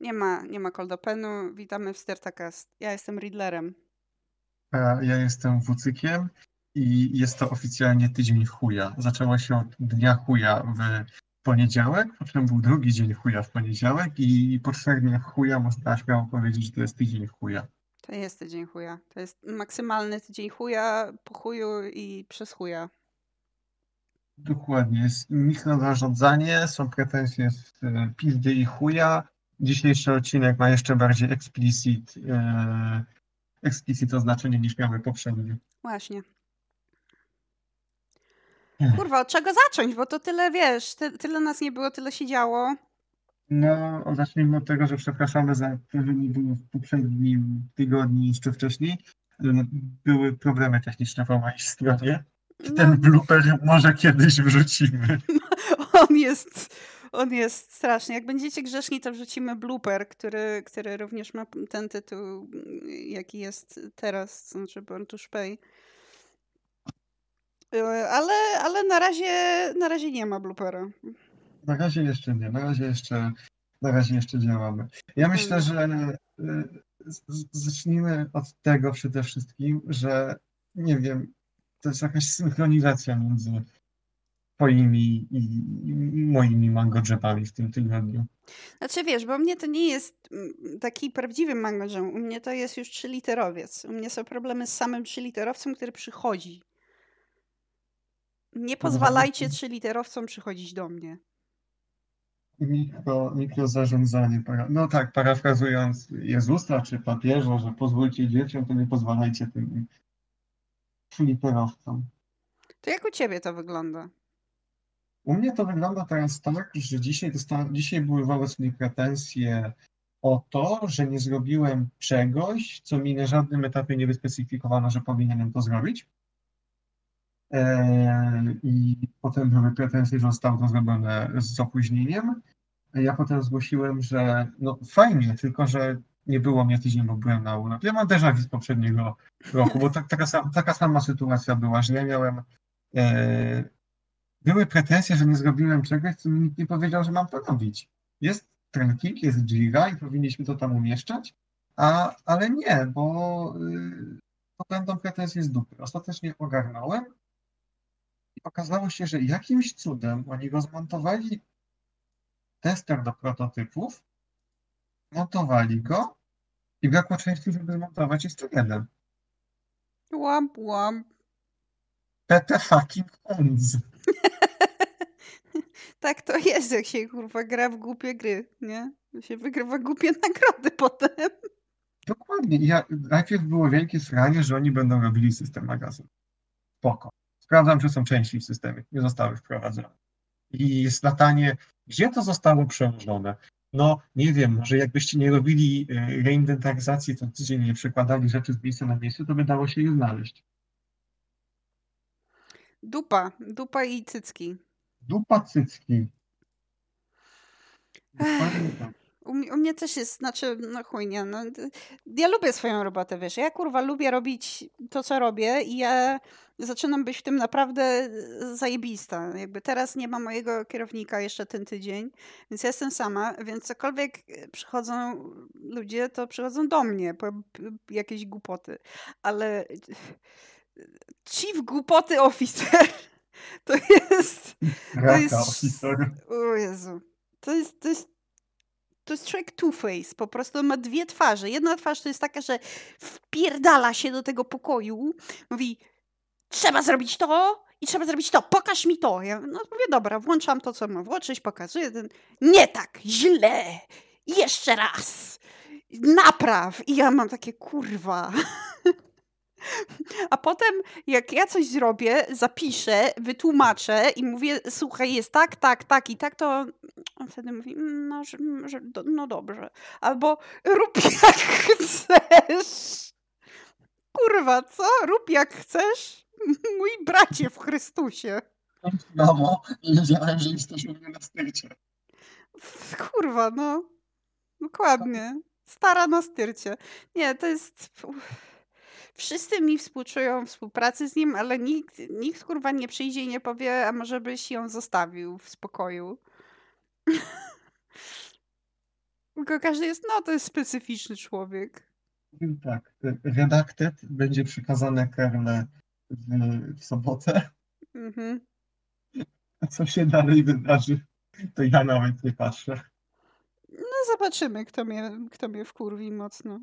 Nie ma, nie ma cold openu. Witamy w Stertacast. Ja jestem Riddlerem. A Ja jestem Wucykiem i jest to oficjalnie tydzień chuja. Zaczęło się od dnia chuja w poniedziałek, potem był drugi dzień chuja w poniedziałek i po trzech dniach chuja można śmiało powiedzieć, że to jest tydzień chuja. To jest tydzień chuja. To jest maksymalny tydzień chuja, po chuju i przez chuja. Dokładnie, jest mikrozarządzanie, są pretensje z pizdy i chuja. Dzisiejszy odcinek ma jeszcze bardziej explicit, e, explicit oznaczenie niż miały poprzednie. Właśnie. Kurwa, od czego zacząć? Bo to tyle, wiesz, ty, tyle nas nie było, tyle się działo. No, zacznijmy od tego, że przepraszamy za to, że nie było w poprzednim tygodniu jeszcze wcześniej. Były problemy techniczne po mojej stronie. No, Ten blooper może kiedyś wrzucimy. on jest, on jest straszny. Jak będziecie grzeszni, to wrzucimy blooper, który, który również ma ten tytuł, jaki jest teraz, to znaczy Born to Spay. E, Ale, ale na razie, na razie nie ma bloopera. Na razie jeszcze nie, na razie jeszcze, na razie jeszcze działamy. Ja myślę, że y, zacznijmy od tego przede wszystkim, że nie wiem, to jest jakaś synchronizacja między twoimi i moimi mango drzewami w tym tygodniu. Znaczy wiesz, bo mnie to nie jest mm, taki prawdziwy mango. U mnie to jest już trzyliterowiec. U mnie są problemy z samym trzyliterowcem, który przychodzi. Nie pozwalajcie trzyliterowcom przychodzić do mnie. Mikro, mikrozarządzanie. para- No tak, parafrazując Jezusa czy papieża, że pozwólcie dzieciom, to nie pozwalajcie tym fliperowcom. To jak u ciebie to wygląda? U mnie to wygląda teraz tak, że dzisiaj, dostałem, dzisiaj były wobec mnie pretensje o to, że nie zrobiłem czegoś, co mi na żadnym etapie nie wyspecyfikowano, że powinienem to zrobić. Eee, I potem były pretensje, że zostało to zrobione z opóźnieniem. Ja potem zgłosiłem, że no fajnie, tylko że nie było mnie tydzień, bo byłem na urlopie. Ja mam vu z poprzedniego roku, bo tak, taka, sam, taka sama sytuacja była, że ja miałem e, były pretensje, że nie zrobiłem czegoś, co mi nikt nie powiedział, że mam to robić. Jest tracking, jest Jira i powinniśmy to tam umieszczać, a, ale nie, bo y, to będą pretensje z dupy. Ostatecznie ogarnąłem i okazało się, że jakimś cudem oni rozmontowali tester do prototypów, montowali go i brakło części, żeby zmontować jeszcze jeden. Łamp, łamp. PT fucking ends. Tak to jest, jak się kurwa gra w głupie gry, nie? Się wygrywa głupie nagrody potem. Dokładnie. Ja, najpierw było wielkie sranie, że oni będą robili system magazyn. Spoko. Sprawdzam, czy są części w systemie. Nie zostały wprowadzone. I jest latanie, gdzie to zostało przełożone? No, nie wiem, może jakbyście nie robili y, reinwentaryzacji, to tydzień nie przekładali rzeczy z miejsca na miejsce, to by dało się je znaleźć. Dupa, dupa i cycki. Dupa cycki. Dokładnie tak. U, mnie- u mnie też jest, znaczy, no chuj, nie, no, ja lubię swoją robotę, wiesz, ja kurwa lubię robić to, co robię i ja zaczynam być w tym naprawdę e, zajebista. Jakby teraz nie ma mojego kierownika jeszcze ten tydzień, więc ja jestem sama, więc cokolwiek e, przychodzą ludzie, to przychodzą do mnie po jakieś głupoty, ale e, chief głupoty officer to jest... Raka jest-. O Jezu. To jest, to jest, to jest człowiek Two-Face. Po prostu on ma dwie twarze. Jedna twarz to jest taka, że wpierdala się do tego pokoju, mówi trzeba zrobić to i trzeba zrobić to, pokaż mi to. Ja no mówię, dobra, włączam to, co mam włączyć, pokazuję ten, nie tak, źle, jeszcze raz, napraw. I ja mam takie, kurwa. A potem, jak ja coś zrobię, zapiszę, wytłumaczę i mówię, słuchaj, jest tak, tak, tak i tak, to on wtedy mówi, "Mm, no, że, że, do- no dobrze. Albo rób jak chcesz. Kurwa, co? Rób jak chcesz? Mój bracie w Chrystusie. Mamo, nie wiedziałem, że jesteś u mnie na styrcie. Kurwa, no. Dokładnie. Stara na styrcie. Nie, to jest... Wszyscy mi współczują współpracy z nim, ale nikt, nikt kurwa nie przyjdzie i nie powie, a może byś ją zostawił w spokoju. Tylko każdy jest, no to jest specyficzny człowiek. Powiem tak, redaktet będzie przekazane Karle w, w sobotę. Mhm. A co się dalej wydarzy, to ja nawet nie patrzę. No zobaczymy, kto mnie, kto mnie wkurwi mocno.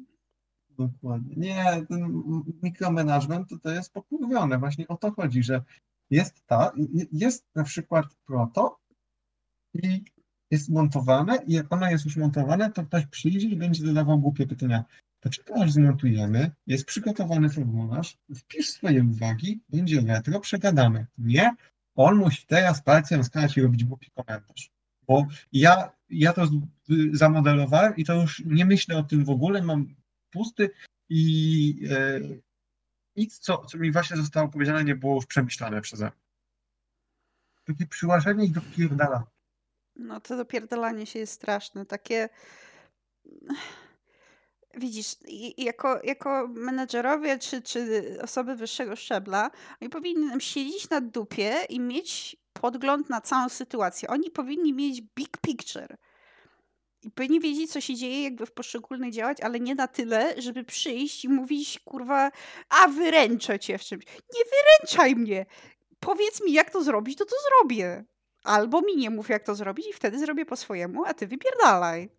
Dokładnie. Nie, ten mikromanagement to, to jest pokurwione. Właśnie o to chodzi, że jest ta, jest na przykład proto i jest montowane i jak ono jest już montowane, to ktoś przyjdzie i będzie zadawał głupie pytania. Poczekaj aż zmontujemy, jest przygotowany formularz, wpisz swoje uwagi, będzie retro, przegadamy. Nie, on musi teraz palcem skakać i robić głupi komentarz. Bo ja, ja to zamodelowałem i to już nie myślę o tym w ogóle, mam pusty i e, nic, co, co mi właśnie zostało powiedziane, nie było już przemyślane przeze mnie. Takie przyłażenie i dopierdala. No to dopierdalanie się jest straszne. Takie widzisz, jako, jako menedżerowie czy, czy osoby wyższego szczebla, oni powinni siedzieć na dupie i mieć podgląd na całą sytuację. Oni powinni mieć big picture. I powinni wiedzieć, co się dzieje jakby w poszczególnych działać, ale nie na tyle, żeby przyjść i mówić, kurwa, a wyręczę cię w czymś. Nie wyręczaj mnie! Powiedz mi, jak to zrobić, to to zrobię. Albo mi nie mów, jak to zrobić i wtedy zrobię po swojemu, a ty wypierdalaj.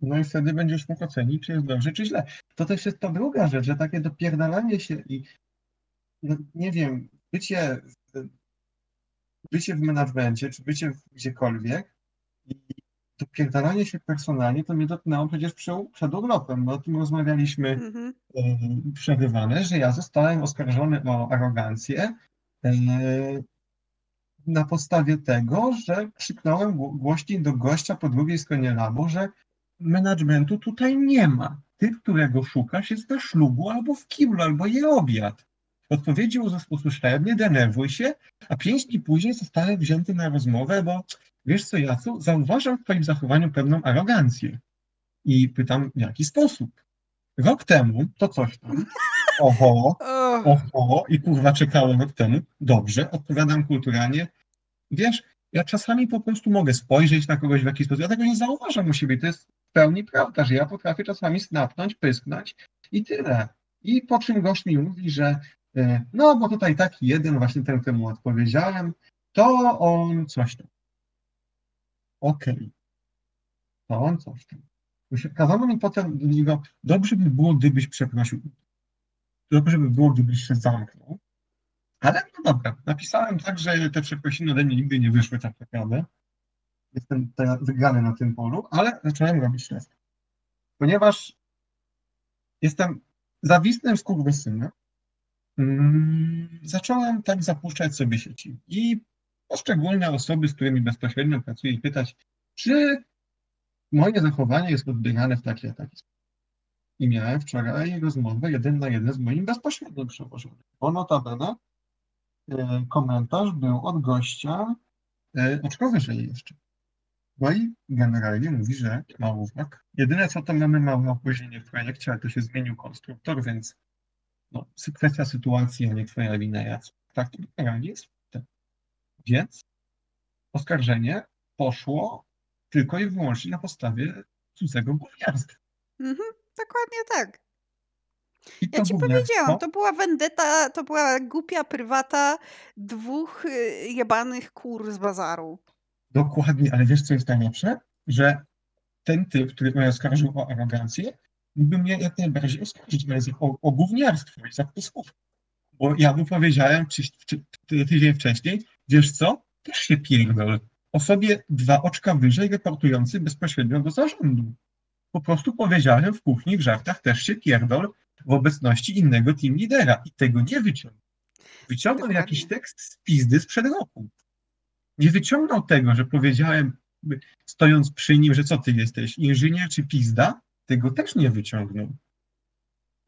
No i wtedy będziesz mógł ocenić, czy jest dobrze, czy źle. To też jest ta druga rzecz, że takie dopierdalanie się i no, nie wiem, bycie, bycie w menadżmencie, czy bycie gdziekolwiek dopierdalanie się personalnie, to mnie dotknęło przecież przed, przed urlopem, bo o tym rozmawialiśmy mm -hmm. przerywane, że ja zostałem oskarżony o arogancję e, na podstawie tego, że krzyknąłem głośniej do gościa po drugiej stronie labu, że managementu tutaj nie ma. Ty, którego szukasz, jest na ślubu albo w kiblu, albo je obiad. Odpowiedzi usłyszałem, nie denerwuj się, a pięć dni później zostałem wzięty na rozmowę, bo wiesz co, Jacu, zauważam w twoim zachowaniu pewną arogancję. I pytam, w jaki sposób? Rok temu to coś tam. Oho, oho, i kurwa czekałem rok temu. Dobrze, odpowiadam kulturalnie. Wiesz, ja czasami po prostu mogę spojrzeć na kogoś w jakiś sposób. Ja tego nie zauważam u siebie. To jest w pełni prawda, że ja potrafię czasami snapnąć, pysknąć i tyle. I po czym gość mi mówi, że no, bo tutaj taki jeden, właśnie ten, któremu odpowiedziałem, to on coś tam. Okej. Okay. To on coś tam. Kazano mi potem do niego, dobrze by było, gdybyś przeprosił. Dobrze by było, gdybyś się zamknął. Ale no dobra, napisałem tak, że te przeprosiny ode mnie nigdy nie wyszły tak naprawdę. Jestem wygrany na tym polu, ale zacząłem robić test. Ponieważ jestem zawistnym skurwysynem, zacząłem tak zapuszczać sobie sieci. I poszczególne osoby, z którymi bezpośrednio pracuję, pytać, czy moje zachowanie jest odbierane w taki a taki sposób. I miałem wczoraj rozmowę jeden na jeden z moim bezpośrednim przełożonym. Bo notabene E, komentarz był od gościa e, oczko wyżej jeszcze. No i generalnie mówi, że ma uwag. Jedyne co to mamy małe opóźnienie w projekcie, ale to się zmienił konstruktor, więc no, kwestia sytuacji, a nie twoja wina. Ja tak to generalnie jest. Więc oskarżenie poszło tylko i wyłącznie na podstawie cudzego gówniarstwa. Mhm, dokładnie tak. Ja ci powiedziałam, to była vendetta, to była głupia prywata dwóch y, jebanych kur z bazaru. Dokładnie, ale wiesz co jest najlepsze? Że ten typ, który mnie oskarżył o arogancję, mógłby mnie jak najbardziej oskarżyć o, o gówniarstwo i zapisków. Bo ja mu powiedziałem czy, czy, tydzień wcześniej, wiesz co, też się pierdol. Osobie dwa oczka wyżej reportujący bezpośrednio do zarządu. Po prostu powiedziałem w kuchni w żartach też się pierdol, w obecności innego team lidera i tego nie wyciągnął. Wyciągnął Dokładnie. jakiś tekst z pizdy sprzed roku. Nie wyciągnął tego, że powiedziałem, stojąc przy nim, że co ty jesteś, inżynier czy pizda? Tego też nie wyciągnął.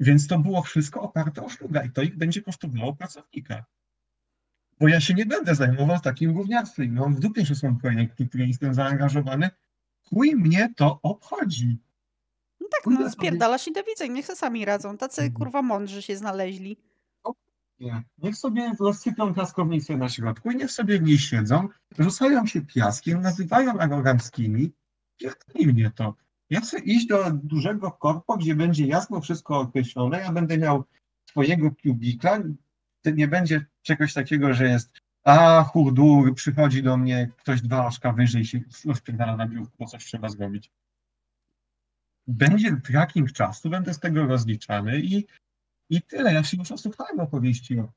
Więc to było wszystko oparte o szluga i to ich będzie kosztowało pracownika. Bo ja się nie będę zajmował takim gówniarstwem. Mam w dupie, że są projekty, w które jestem zaangażowany. Chuj mnie to obchodzi tak, no spierdalasz i do widzenia, niech se sami radzą. Tacy mhm. kurwa mądrzy się znaleźli. Nie. Niech sobie rozsypią piaskownicę na środku i niech sobie w niej siedzą, rzucają się piaskiem, nazywają aroganckimi. Pierdolij mnie to. Ja chcę iść do dużego korpo, gdzie będzie jasno wszystko określone. Ja będę miał swojego kubikla. Nie będzie czegoś takiego, że jest a hurdur, przychodzi do mnie ktoś dwa oczka wyżej się rozpierdala na biurku, bo coś trzeba zrobić. Będzie tracking czasu, będę z tego rozliczany i, i tyle. Ja się już nasłuchałem opowieści o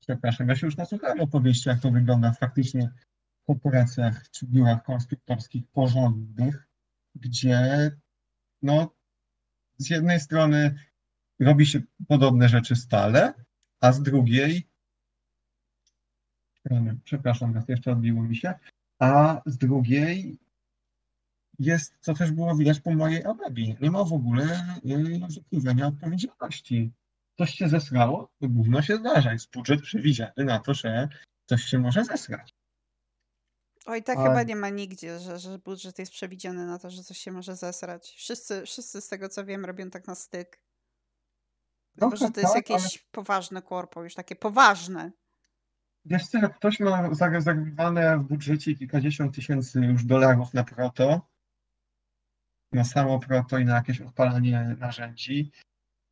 przepraszam, ja się już nasłuchałem opowieści, jak to wygląda faktycznie w korporacjach czy biurach konstruktorskich porządnych, gdzie no z jednej strony robi się podobne rzeczy stale, a z drugiej przepraszam, raz jeszcze odbiło mi się, a z drugiej jest, co też było widać po mojej Abebi, nie ma w ogóle zakrywania odpowiedzialności. Coś się zesrało, to gówno się zdarza. Jest budżet przewidziany na to, że coś się może zesrać. Oj, tak Ale- chyba nie ma nigdzie, że, że budżet jest przewidziany na to, że coś się może zesrać. Wszyscy, wszyscy z tego co wiem robią tak na styk. Chyba, Trochę że to jest tak, ale- jakieś poważne korpo, już takie poważne. Wiesz co, jak ktoś ma zarezerwowane w budżecie kilkadziesiąt tysięcy już dolarów na proto, na samo proto i na jakieś odpalanie narzędzi,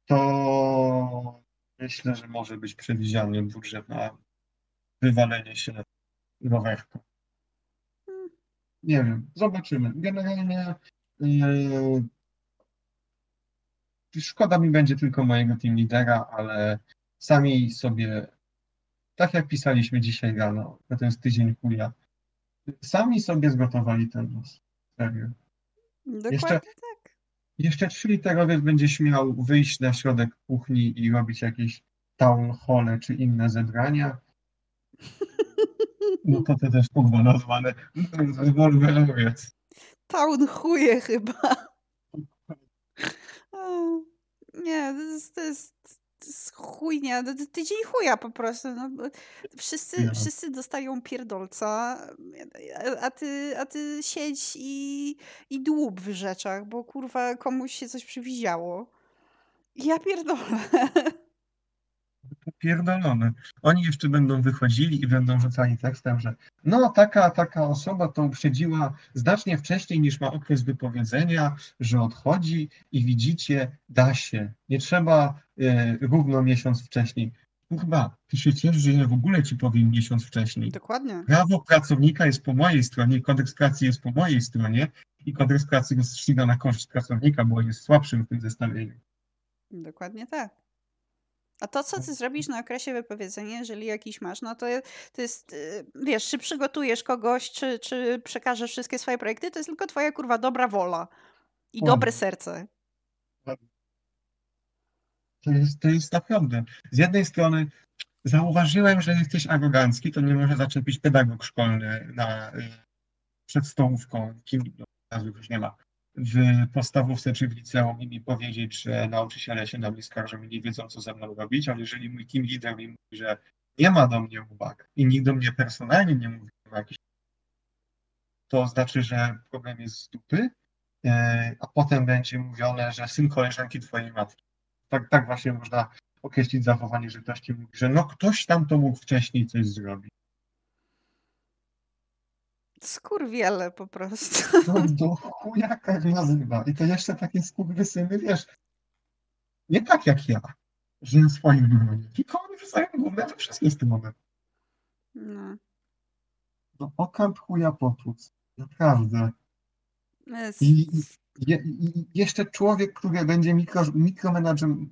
to myślę, że może być przewidziany budżet na wywalenie się rowerką. Nie wiem, zobaczymy. Generalnie yy, szkoda mi będzie tylko mojego team lidera, ale sami sobie, tak jak pisaliśmy dzisiaj rano, to jest tydzień chuja, sami sobie zgotowali ten los. Serio. Dokładnie Jeszcze- tak. Jeszcze trzy literowiec będzie śmiał wyjść na środek kuchni i robić jakieś town hall czy inne zebrania. No to to też kurwa nazwane rewolwerowiec. Town chuje chyba. Nie, to jest, to jest, to jest chujnia. To- Tydzień chuja po prostu. No, wszyscy, No. wszyscy dostają pierdolca, a- a ty, a ty siedź i, i dłub w rzeczach, bo kurwa komuś się coś przywidziało. Ja pierdolę. Popierdolone. Oni jeszcze będą wychodzili i będą rzucali tekstem, że no taka, taka osoba to uprzedziła znacznie wcześniej niż ma okres wypowiedzenia, że odchodzi i widzicie, da się. Nie trzeba e, równo miesiąc wcześniej. Kurwa, ty się ciesz, że ja w ogóle ci powiem miesiąc wcześniej. Dokładnie. Prawo pracownika jest po mojej stronie, kodeks pracy jest po mojej stronie i kodeks pracy rozstrzyga na korzyść pracownika, bo jest słabszym w tym zestawieniu. Dokładnie tak. A to, co ty zrobisz na okresie wypowiedzenia, jeżeli jakiś masz, no to, to jest, y, wiesz, czy przygotujesz kogoś, czy, czy przekażesz wszystkie swoje projekty, to jest tylko twoja kurwa dobra wola i Ładnie. dobre serce. To jest, to jest naprawdę. Z jednej strony zauważyłem, że jesteś arogancki, to nie może zaczepić pedagog szkolny na, y, przed stołówką, kim no, nazwy już nie ma, w podstawówce czy w liceum i mi powiedzieć, że nauczyciele się na mnie skarżą i nie wiedzą, co ze mną robić, ale jeżeli mój team leader mi mówi, że nie ma do mnie uwag i nikt do mnie personalnie nie mówi o jakiś to znaczy, że problem jest z dupy, y, a potem będzie mówione, że syn koleżanki twojej matki. Tak, tak właśnie można określić zachowanie, że ktoś ci mówi, że no ktoś tam to mógł wcześniej coś zrobić. Skurwiele po prostu. To do chuja tak nazywa. I to jeszcze takie skurwysyny, wiesz, nie tak jak ja, że na swoim bronię, tylko oni wrzucają główne we wszystkie strony. No. No okant chuja potłuc. Naprawdę. Jest- I, je, i jeszcze człowiek, który będzie mikro, mikromenadżem-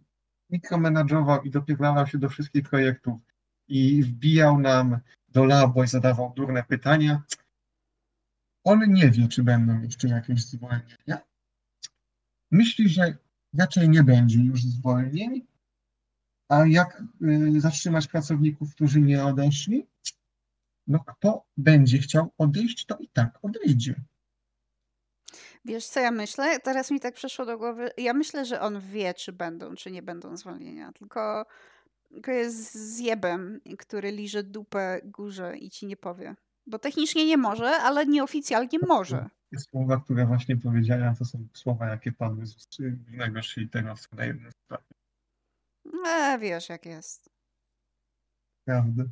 mikromenadżował i dopierdalał się do wszystkich projektów i wbijał nam do labo i zadawał durne pytania, on nie wie, czy będą jeszcze jakieś zwolnienia. Myśli, że raczej nie będzie już zwolnień, a jak y, zatrzymać pracowników, którzy nie odeszli, no kto będzie chciał odejść, to i tak odejdzie. Wiesz, co ja myślę? Teraz mi tak przeszło do głowy. Ja myślę, że on wie, czy będą, czy nie będą zwolnienia. Tylko, tylko jest zjebem, który liże dupę górze i ci nie powie. Bo technicznie nie może, ale nieoficjalnie może. Te słowa, które właśnie powiedziałem, to są słowa, jakie padły z głównego szyjterowca na jednym sprawie. E, wiesz, jak jest. Prawda.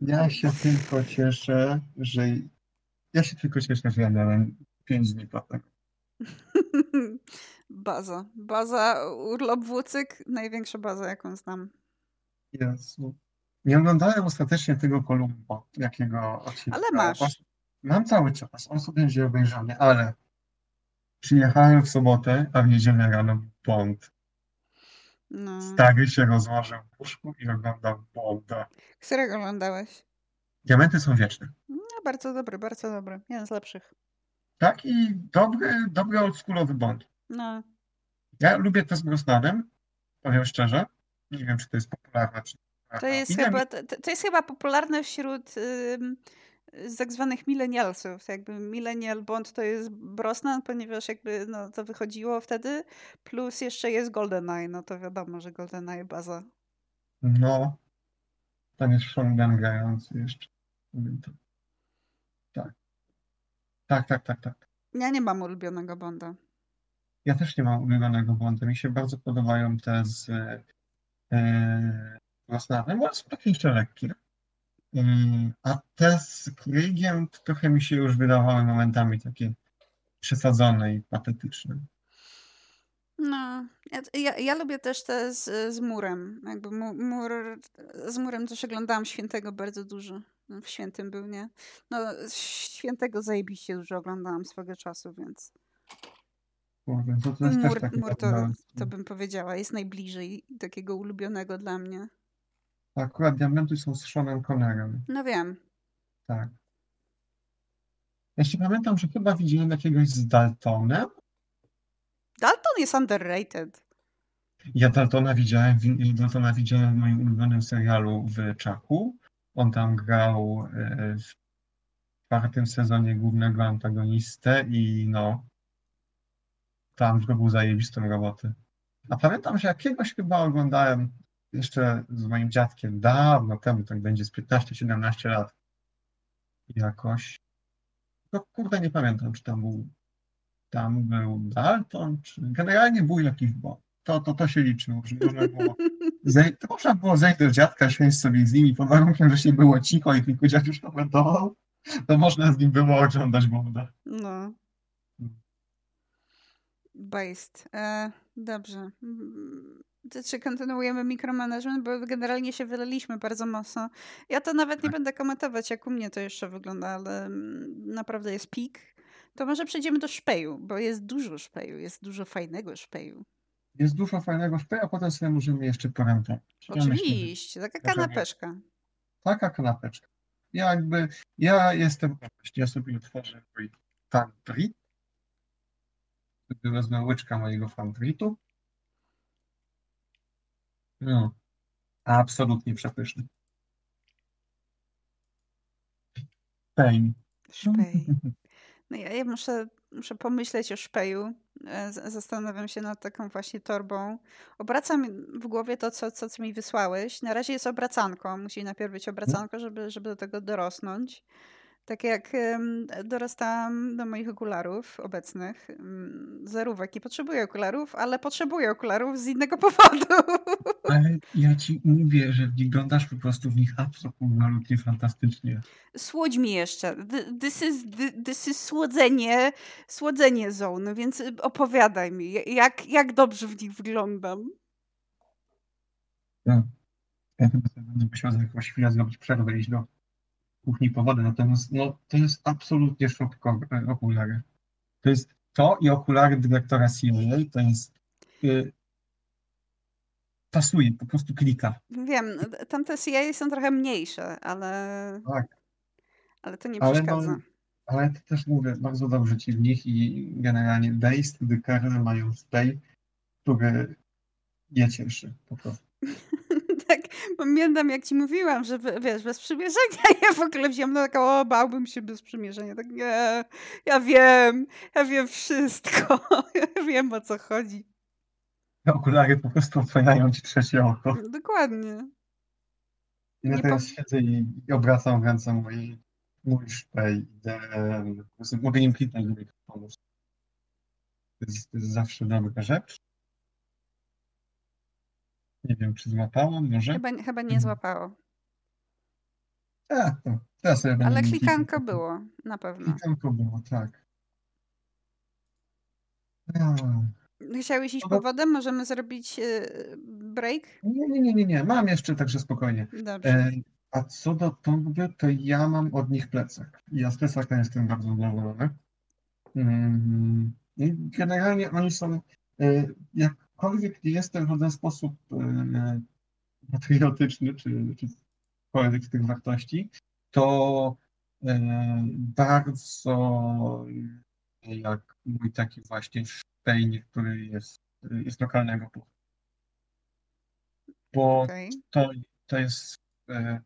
Ja się tylko cieszę, że. Ja się tylko cieszę, że ja miałem 5 dni po tego. Baza. Baza, urlop Włócyk, największa baza, jaką znam. Jezu. Nie oglądałem ostatecznie tego Kolumbo, jakiego odcinka. Ale masz. Mam cały czas, on sobie będzie obejrzany, ale przyjechałem w sobotę, a w niedzielę rano Bond. No. Stary się rozłożył w łóżku i oglądał Bonda. Którego oglądałeś? Diamenty są wieczne. No, bardzo dobry, bardzo dobry. Jeden z lepszych. Tak i dobry, dobry oldschoolowy Bond. No. Ja lubię to z Brosnanem, powiem szczerze. Nie wiem, czy to jest popularne, czy To jest, chyba, to, to jest chyba popularne wśród z tak zwanych milenialsów. Jakby millennial Bond to jest Brosnan, ponieważ jakby no, to wychodziło wtedy. Plus jeszcze jest GoldenEye, no to wiadomo, że GoldenEye baza. No, tam jest Sean Gunn grający jeszcze. Tak. Tak, tak, tak, tak. Ja nie mam ulubionego Bonda. Ja też nie mam ulubionego Bonda. Mi się bardzo podobają te z e, Brosnanem, bo one są takie jeszcze lekkie. Mm, A te z Craigiem to trochę mi się już wydawały momentami takie przesadzone i patetyczne. No, ja, ja, lubię też te z, z murem. Jakby mu, mur, z murem też oglądałam świętego bardzo dużo. No, W świętym był, nie? No, świętego zajebiście dużo oglądałam swego czasu, więc Kurde, to, mur, mur to, to bym powiedziała, jest najbliżej takiego ulubionego dla mnie. Akurat diamenty są z Seanem Connerem. No wiem. Tak. Ja się pamiętam, że chyba widziałem jakiegoś z Daltonem. Dalton jest underrated. Ja Daltona widziałem, w- Daltona widziałem w moim ulubionym serialu w Czaku. On tam grał e, w czwartym sezonie głównego antagonistę i no, tam zrobił zajebistą robotę. A pamiętam, że jakiegoś chyba oglądałem jeszcze z moim dziadkiem dawno temu, tak będzie z 15-17 lat. Jakoś. No kurde, nie pamiętam, czy tam był tam był Dalton, czy generalnie był jakiś Bond. To, to, to się liczyło, że można było zej- to można było zejść do dziadka, siąść sobie z nimi pod warunkiem, że się było cicho i tylko dziaduś komentował, to można z nim było oglądać Bonda. No. Based. E, dobrze. Czy kontynuujemy mikromanagement, bo generalnie się wylaliśmy bardzo mocno. Ja to nawet nie Tak. będę komentować, jak u mnie to jeszcze wygląda, ale mm, naprawdę jest pik. To może przejdziemy do szpeju, bo jest dużo szpeju, jest dużo fajnego szpeju. Jest dużo fajnego szpeja, a potem sobie możemy jeszcze poręczać. Ja myślę, że Oczywiście, taka kanapeszka. Taka kanapeczka. Ja jakby, ja jestem, ja sobie otworzę mój. Sobie wezmę łyczka mojego fantritu. No, absolutnie przepyszny. Pain. Szpej. No ja, ja muszę, muszę pomyśleć o szpeju. E, z- Zastanawiam się nad taką właśnie torbą. Obracam w głowie to, co, co, co mi wysłałeś. Na razie jest obracanką. Musi najpierw być obracanko, żeby, żeby do tego dorosnąć. Tak jak dorastałam do moich okularów obecnych, mm, zerówek i potrzebuję okularów, ale potrzebuję okularów z innego powodu. Ale ja ci mówię, że wyglądasz po prostu w nich absolutnie fantastycznie. Słodź mi jeszcze. Th- This is, th- this is słodzenie, słodzenie zone, więc opowiadaj mi, jak, jak dobrze w nich wyglądam. Ja chyba sobie będę musiał za jakąś chwilę zrobić przerwę i iść do kuchni po wodę. Natomiast no, to jest absolutnie szok e, okulary. To jest to i okulary dyrektora CIA, to jest y, pasuje, po prostu klika. Wiem, tamte CIA są trochę mniejsze, ale, Tak. ale to nie Ale no, przeszkadza. Ale to też mówię, bardzo dobrze ci w nich i generalnie Based, Dykery mają spray, który je cieszy po prostu. tak, pamiętam jak ci mówiłam, że wiesz, bez przymierzenia ja w ogóle wziąłem na taką, o, bałbym się bez przymierzenia. Tak, nie, ja wiem, ja wiem wszystko, ja wiem o co chodzi. Te okulary po prostu otwierają ci trzecie oko. Dokładnie. Ja Nie teraz po- siedzę i, i obracam ręce mój, mój szpej. Idę, mogę nim kliknąć. To jest, to jest zawsze dobra rzecz. Nie wiem, czy złapałam, może? Chyba, chyba nie Mhm. złapało. A, to sobie Ale klikanko było, na pewno. Klikanko było, tak. A, Chciałeś iść No po wodę? Możemy zrobić e, break? Nie, nie, nie, nie, nie. Mam jeszcze, także spokojnie. Dobrze. E, a co do Tongby, to ja mam od nich plecak. Ja z plecaka jestem bardzo zadowolony. Mm, i generalnie oni są, e, jakkolwiek nie jestem w żaden sposób e, patriotyczny, czy, czy z tych wartości, to e, bardzo jak mój taki właśnie szpejnik, który jest, jest lokalnego pochodzenia. Bo Okej. to, to jest, e,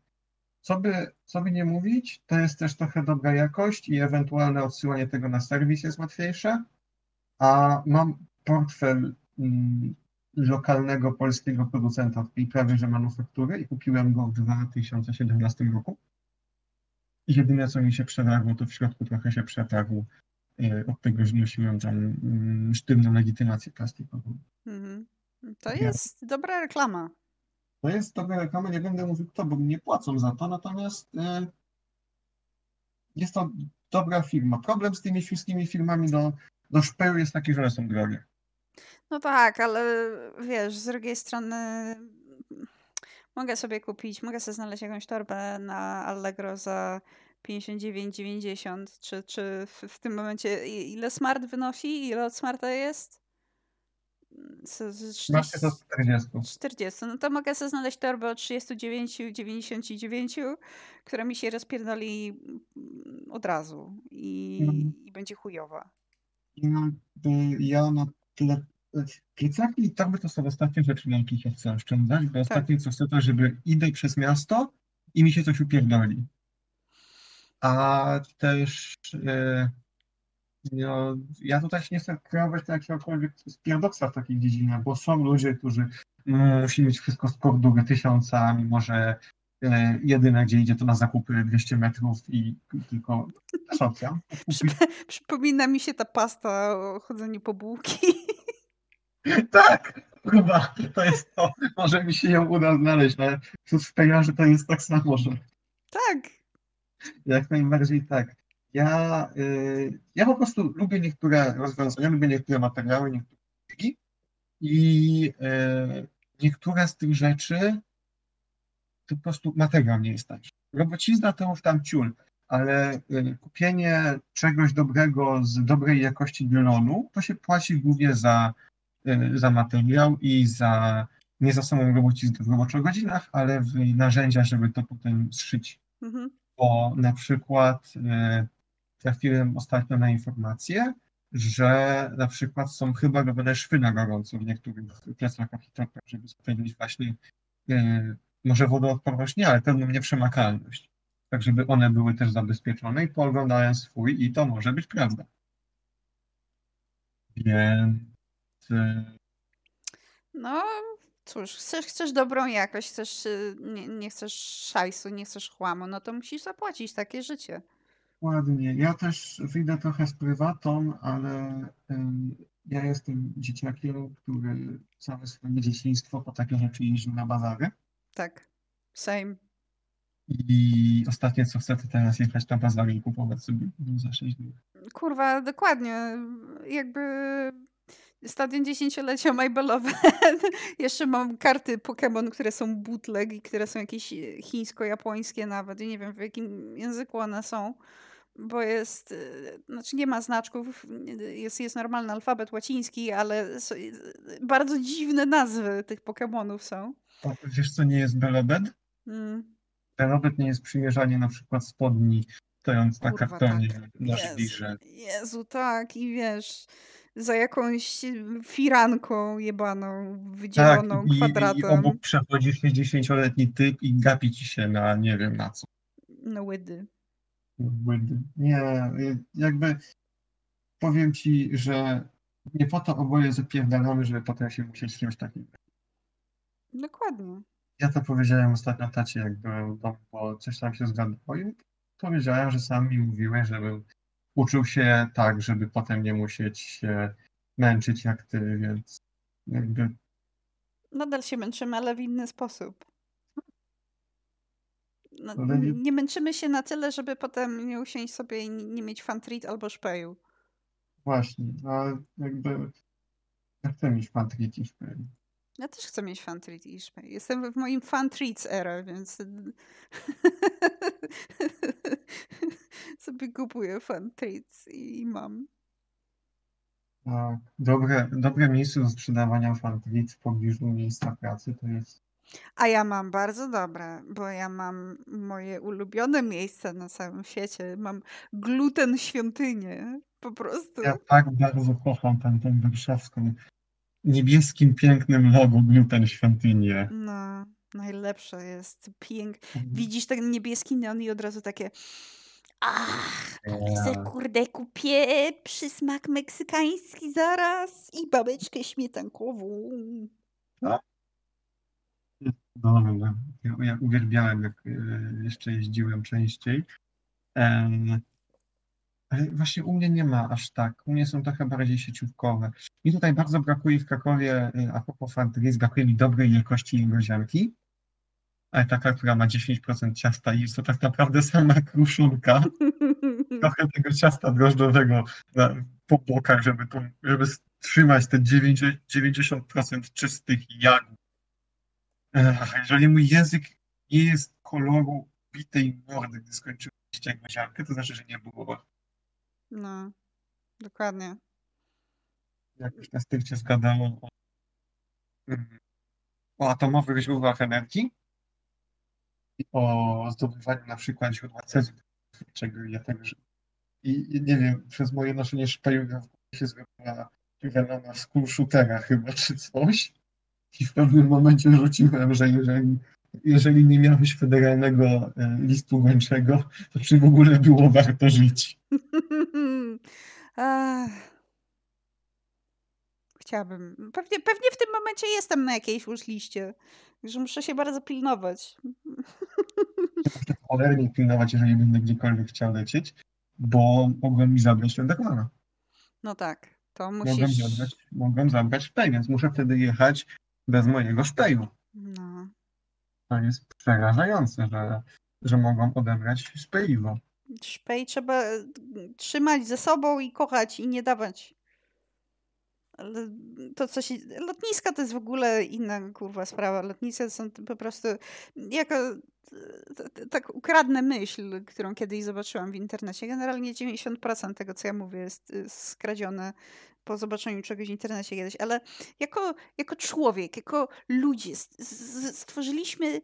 co by, co by nie mówić, to jest też trochę dobra jakość i ewentualne odsyłanie tego na serwis jest łatwiejsze. A mam portfel lokalnego polskiego producenta od tej prawie że manufaktury i kupiłem go w 2017 roku. I jedyne co mi się przetarło, to w środku trochę się przetarł e, od tego, że nosiłem tam mm, sztywną legitymację plastikową. Mhm. To Ja- jest dobra reklama. To jest dobra reklama, nie będę mówił kto, bo mi nie płacą za to, natomiast e, jest to dobra firma. Problem z tymi wszystkimi firmami do, do szpeju jest taki, że one są drogie. No tak, ale wiesz, z drugiej strony mogę sobie kupić, mogę sobie znaleźć jakąś torbę na Allegro za 59,90 czy, czy w, w tym momencie ile Smart wynosi? Ile od Smarta jest? Z, z Masz 40, to 40. 40. No to mogę sobie znaleźć torbę o 39,99, która mi się rozpierdoli mm, od razu i, Mhm. i będzie chujowa. Ja, y, ja na. Plecaki i torby to są ostatnie rzeczy, na jakich ja chcę oszczędzać, bo ostatnie co chcę to, żeby idę przez miasto i mi się coś upierdoli. A też e, no, ja tutaj się nie chcę kreować jakiegokolwiek spierdoksa w takiej dziedzinie, bo są ludzie, którzy mm, musi mieć wszystko z kordury tysiąca, mimo że e, jedyne gdzie idzie to na zakupy 200 metrów i tylko Przyp- Przypomina mi się ta pasta o chodzeniu po bułki. Tak, chyba to jest to. Może mi się ją uda znaleźć, ale wśród szpejarzy to jest tak samo, że Tak. jak najbardziej tak. Ja, y, ja po prostu lubię niektóre rozwiązania, lubię niektóre materiały, niektóre i y, niektóre z tych rzeczy to po prostu materiał nie jest tańszy. Robocizna to już tam ciul, ale y, kupienie czegoś dobrego z dobrej jakości nylonu to się płaci głównie za, y, za materiał i za nie za samą robociznę w roboczo-godzinach, ale w narzędzia, żeby to potem zszyć Mhm. bo na przykład e, trafiłem ostatnio na informację, że na przykład są chyba robione szwy na gorąco w niektórych plecakach i topach, żeby zapewnić właśnie może wodoodporność nie, ale pewną nieprzemakalność. Tak, żeby one były też zabezpieczone i pooglądałem swój i to może być prawda. Więc e, No cóż, chcesz, chcesz dobrą jakość, chcesz, y, nie, nie chcesz szajsu, nie chcesz chłamu, no to musisz zapłacić takie życie. Ładnie. Ja też wyjdę trochę z prywatą, ale ym, ja jestem dzieciakiem, który całe swoje dzieciństwo po takie rzeczy jeździł na bazary. Tak. Same. I ostatnie co chcę, to teraz jechać na bazary i kupować sobie za 6 dni. Kurwa, dokładnie. Jakby stadion dziesięciolecia Majbelowe. Jeszcze mam karty Pokémon, które są bootleg i które są jakieś chińsko-japońskie nawet. I nie wiem w jakim języku one są. Bo jest, e, znaczy nie ma znaczków, jest, jest normalny alfabet łaciński, ale bardzo dziwne nazwy tych Pokémonów są. A wiesz co nie jest belobed? Mm. Belobed nie jest przymierzanie na przykład spodni stojąc na Kurwa, kartonie tak. na Jezu, żwirze. Jezu, tak, i wiesz, za jakąś firanką jebaną, Tak, wydzieloną i, i kwadratem. obok przechodzi 60-letni typ i gapi ci się na nie wiem na co. No łydy. Błędy. Nie, jakby powiem ci, że nie po to oboje zapierdalamy, żeby potem się musieć czymś takim. Dokładnie. Ja to powiedziałem ostatnio tacie, jak byłem w domu, bo coś tam się zgadzało i powiedziałem, że sam mi mówiłeś, żebym uczył się tak, żeby potem nie musieć się męczyć jak ty, więc jakby Nadal się męczymy, ale w inny sposób. No, Ale nie- męczymy się na tyle, żeby potem nie usiąść sobie i nie mieć fan treat albo szpeju. Właśnie, a jakby ja chcę mieć fan treat i szpej. Ja też chcę mieć fan treat. Jestem w moim fan treats era, więc sobie kupuję fan treats i mam. Tak, dobre, dobre miejsce do sprzedawania fan treat w pobliżu miejsca pracy to jest A ja mam bardzo dobre, bo ja mam moje ulubione miejsce na całym świecie. Mam gluten świątynię. Po prostu. Ja tak bardzo kocham tę warszawską niebieskim, pięknym logo gluten świątynię. No, najlepsze jest. Pięk. Mhm. Widzisz ten niebieski neon i od razu takie. Ach, se Tak. kurde kupię przysmak meksykański zaraz i babeczkę śmietankową. No, no, no. Ja, ja uwielbiałem, jak e, jeszcze jeździłem częściej. Ale właśnie u mnie nie ma aż tak. U mnie są trochę bardziej sieciówkowe. Mi tutaj bardzo brakuje w Krakowie, e, a propos Fantrys, brakuje mi dobrej jakości jegozianki. Ale taka, która ma 10% ciasta i jest to tak naprawdę sama kruszonka. Trochę tego ciasta drożdżowego na, po bokach, żeby, to, żeby trzymać te 90% 90% czystych jagód. Jeżeli mój język nie jest koloru bitej mordy, gdy skończyłem jeść jegoziankę, to znaczy, że nie było. No, dokładnie. Jakoś na styrcie zgadało o, o atomowych źródłach energii i o zdobywaniu na przykład źródła cezji, czego ja także i, nie wiem, przez moje noszenie w głowie się zrobiła welona z school chyba, czy coś. I w pewnym momencie rzuciłem, że jeżeli, jeżeli nie miałeś federalnego e, listu gończego, to czy w ogóle było warto żyć? Chciałabym. Pewnie, pewnie w tym momencie jestem na jakiejś już liście. Że muszę się bardzo pilnować. cholernie pilnować, jeżeli będę gdziekolwiek chciał lecieć, bo mogłem mi zabrać Endermana. No tak, to Mogłem, musisz. zabrać, mogłem zabrać szpej, więc muszę wtedy jechać bez mojego szpeju. No. To jest przerażające, że, że mogą odebrać szpejiwo. Szpej trzeba trzymać ze sobą i kochać i nie dawać. To co się... Lotniska to jest w ogóle inna kurwa sprawa. Lotniska są po prostu jako tak ukradnę myśl, którą kiedyś zobaczyłam w internecie. Generalnie 90% tego, co ja mówię, jest y, skradzione po zobaczeniu czegoś w internecie kiedyś, ale jako, jako człowiek, jako ludzie stworzyliśmy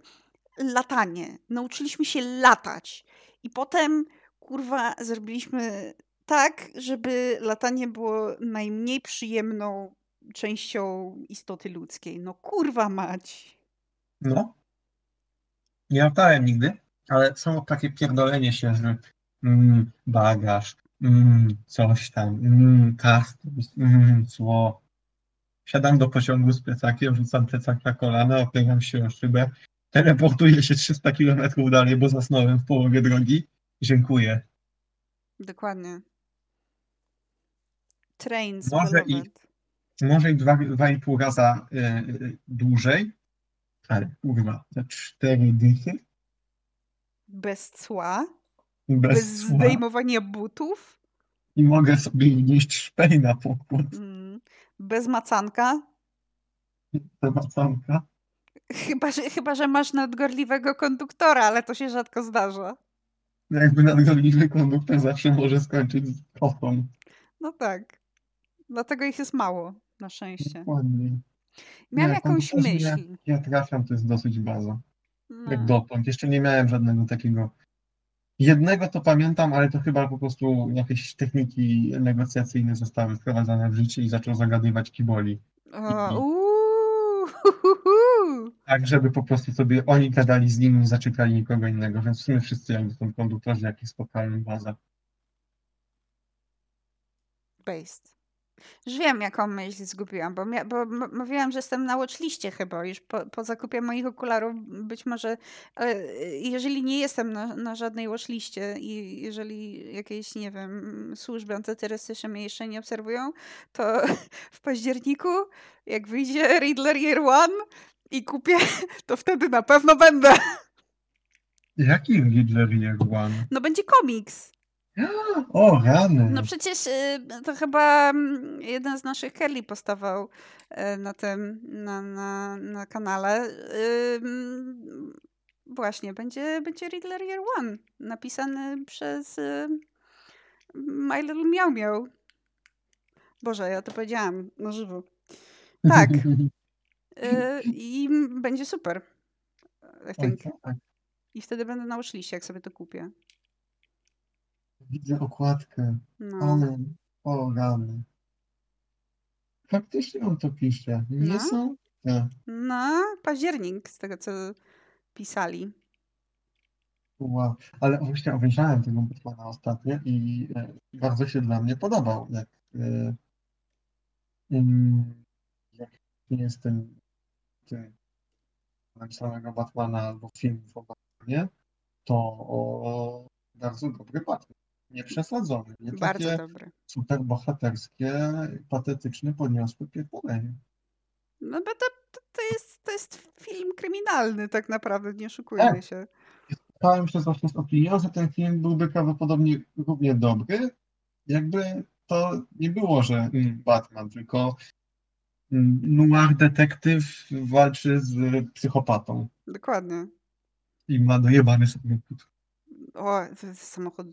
latanie. Nauczyliśmy się latać. I potem, kurwa, zrobiliśmy tak, żeby latanie było najmniej przyjemną częścią istoty ludzkiej. No kurwa mać. No. Nie latałem nigdy, ale samo takie pierdolenie się, że mm, bagaż, mm, coś tam, mm, customs, mm, cło. Siadam do pociągu z plecakiem, rzucam plecak na kolana, opieram się o szybę, teleportuję się 300 km dalej, bo zasnąłem w połowie drogi. Dziękuję. Dokładnie. Trains Może i-. Może i dwa, dwa i pół raza y, y, dłużej, ale kurwa, te cztery dychy Bez cła, bez, bez cła zdejmowania butów, i mogę sobie wnieść szpej na pokład. mm, bez macanka. Ta macanka. Chyba że, chyba, że masz nadgorliwego konduktora, ale to się rzadko zdarza. Jakby nadgorliwy konduktor zawsze może skończyć z kochą. No tak. Dlatego ich jest mało, na szczęście. Dokładnie. Miałam Nie, jakąś myśl. Ja trafiam, to jest dosyć baza. Jak No. dotąd. Jeszcze nie miałem żadnego takiego. Jednego to pamiętam, ale to chyba po prostu jakieś techniki negocjacyjne zostały wprowadzone w życie i zaczął zagadywać kiboli. O, uuu. Tak, żeby po prostu sobie oni gadali z nim, nie zaczekali nikogo innego, więc w sumie wszyscy jakby są konduktorzy jakich spotkałem baza. Based. Już wiem, jaką myśl zgubiłam, bo, mia- bo m- mówiłam, że jestem na watchliście chyba, już po, po zakupie moich okularów być może, ale jeżeli nie jestem na, na żadnej watchliście i jeżeli jakieś, nie wiem, służby antyterrorystyczne mnie jeszcze nie obserwują, to w październiku, jak wyjdzie Riddler Year One i kupię, to wtedy na pewno będę. Jaki Riddler Year One? No będzie komiks. O, rany. No przecież y, to chyba mm, jeden z naszych Kelly postawał y, na tym, na, na, na kanale. Y, Właśnie, będzie, będzie Riddler Year One, napisany przez My Little Miau Miau. Boże, ja to powiedziałam na żywo. Tak. I będzie super. I think. Tak. I wtedy będę na jak sobie to kupię. Widzę okładkę. No. Amen. O, rany. Faktycznie on to pisze. Nie no. są? Nie. No, październik, z tego co pisali. Wow. Ale właśnie obejrzałem tego Batmana ostatnio i e, bardzo się dla mnie podobał. Jak, e, mm, jak jest ten, ten samego Batmana albo filmów o Batmanie, to o, bardzo dobry Batman nieprzesadzony. Nie Bardzo takie dobry. super bohaterskie, patetyczne, podniosłe pierdolenie. No bo to, to, to, jest, to jest film kryminalny tak naprawdę, nie szukujmy tak. się. Spotkałem się właśnie z opinią, że ten film byłby prawdopodobnie równie dobry, jakby to nie było, że mm, Batman, tylko mm, noir detektyw walczy z psychopatą. Dokładnie. I ma dojebany samochód. O, samochód.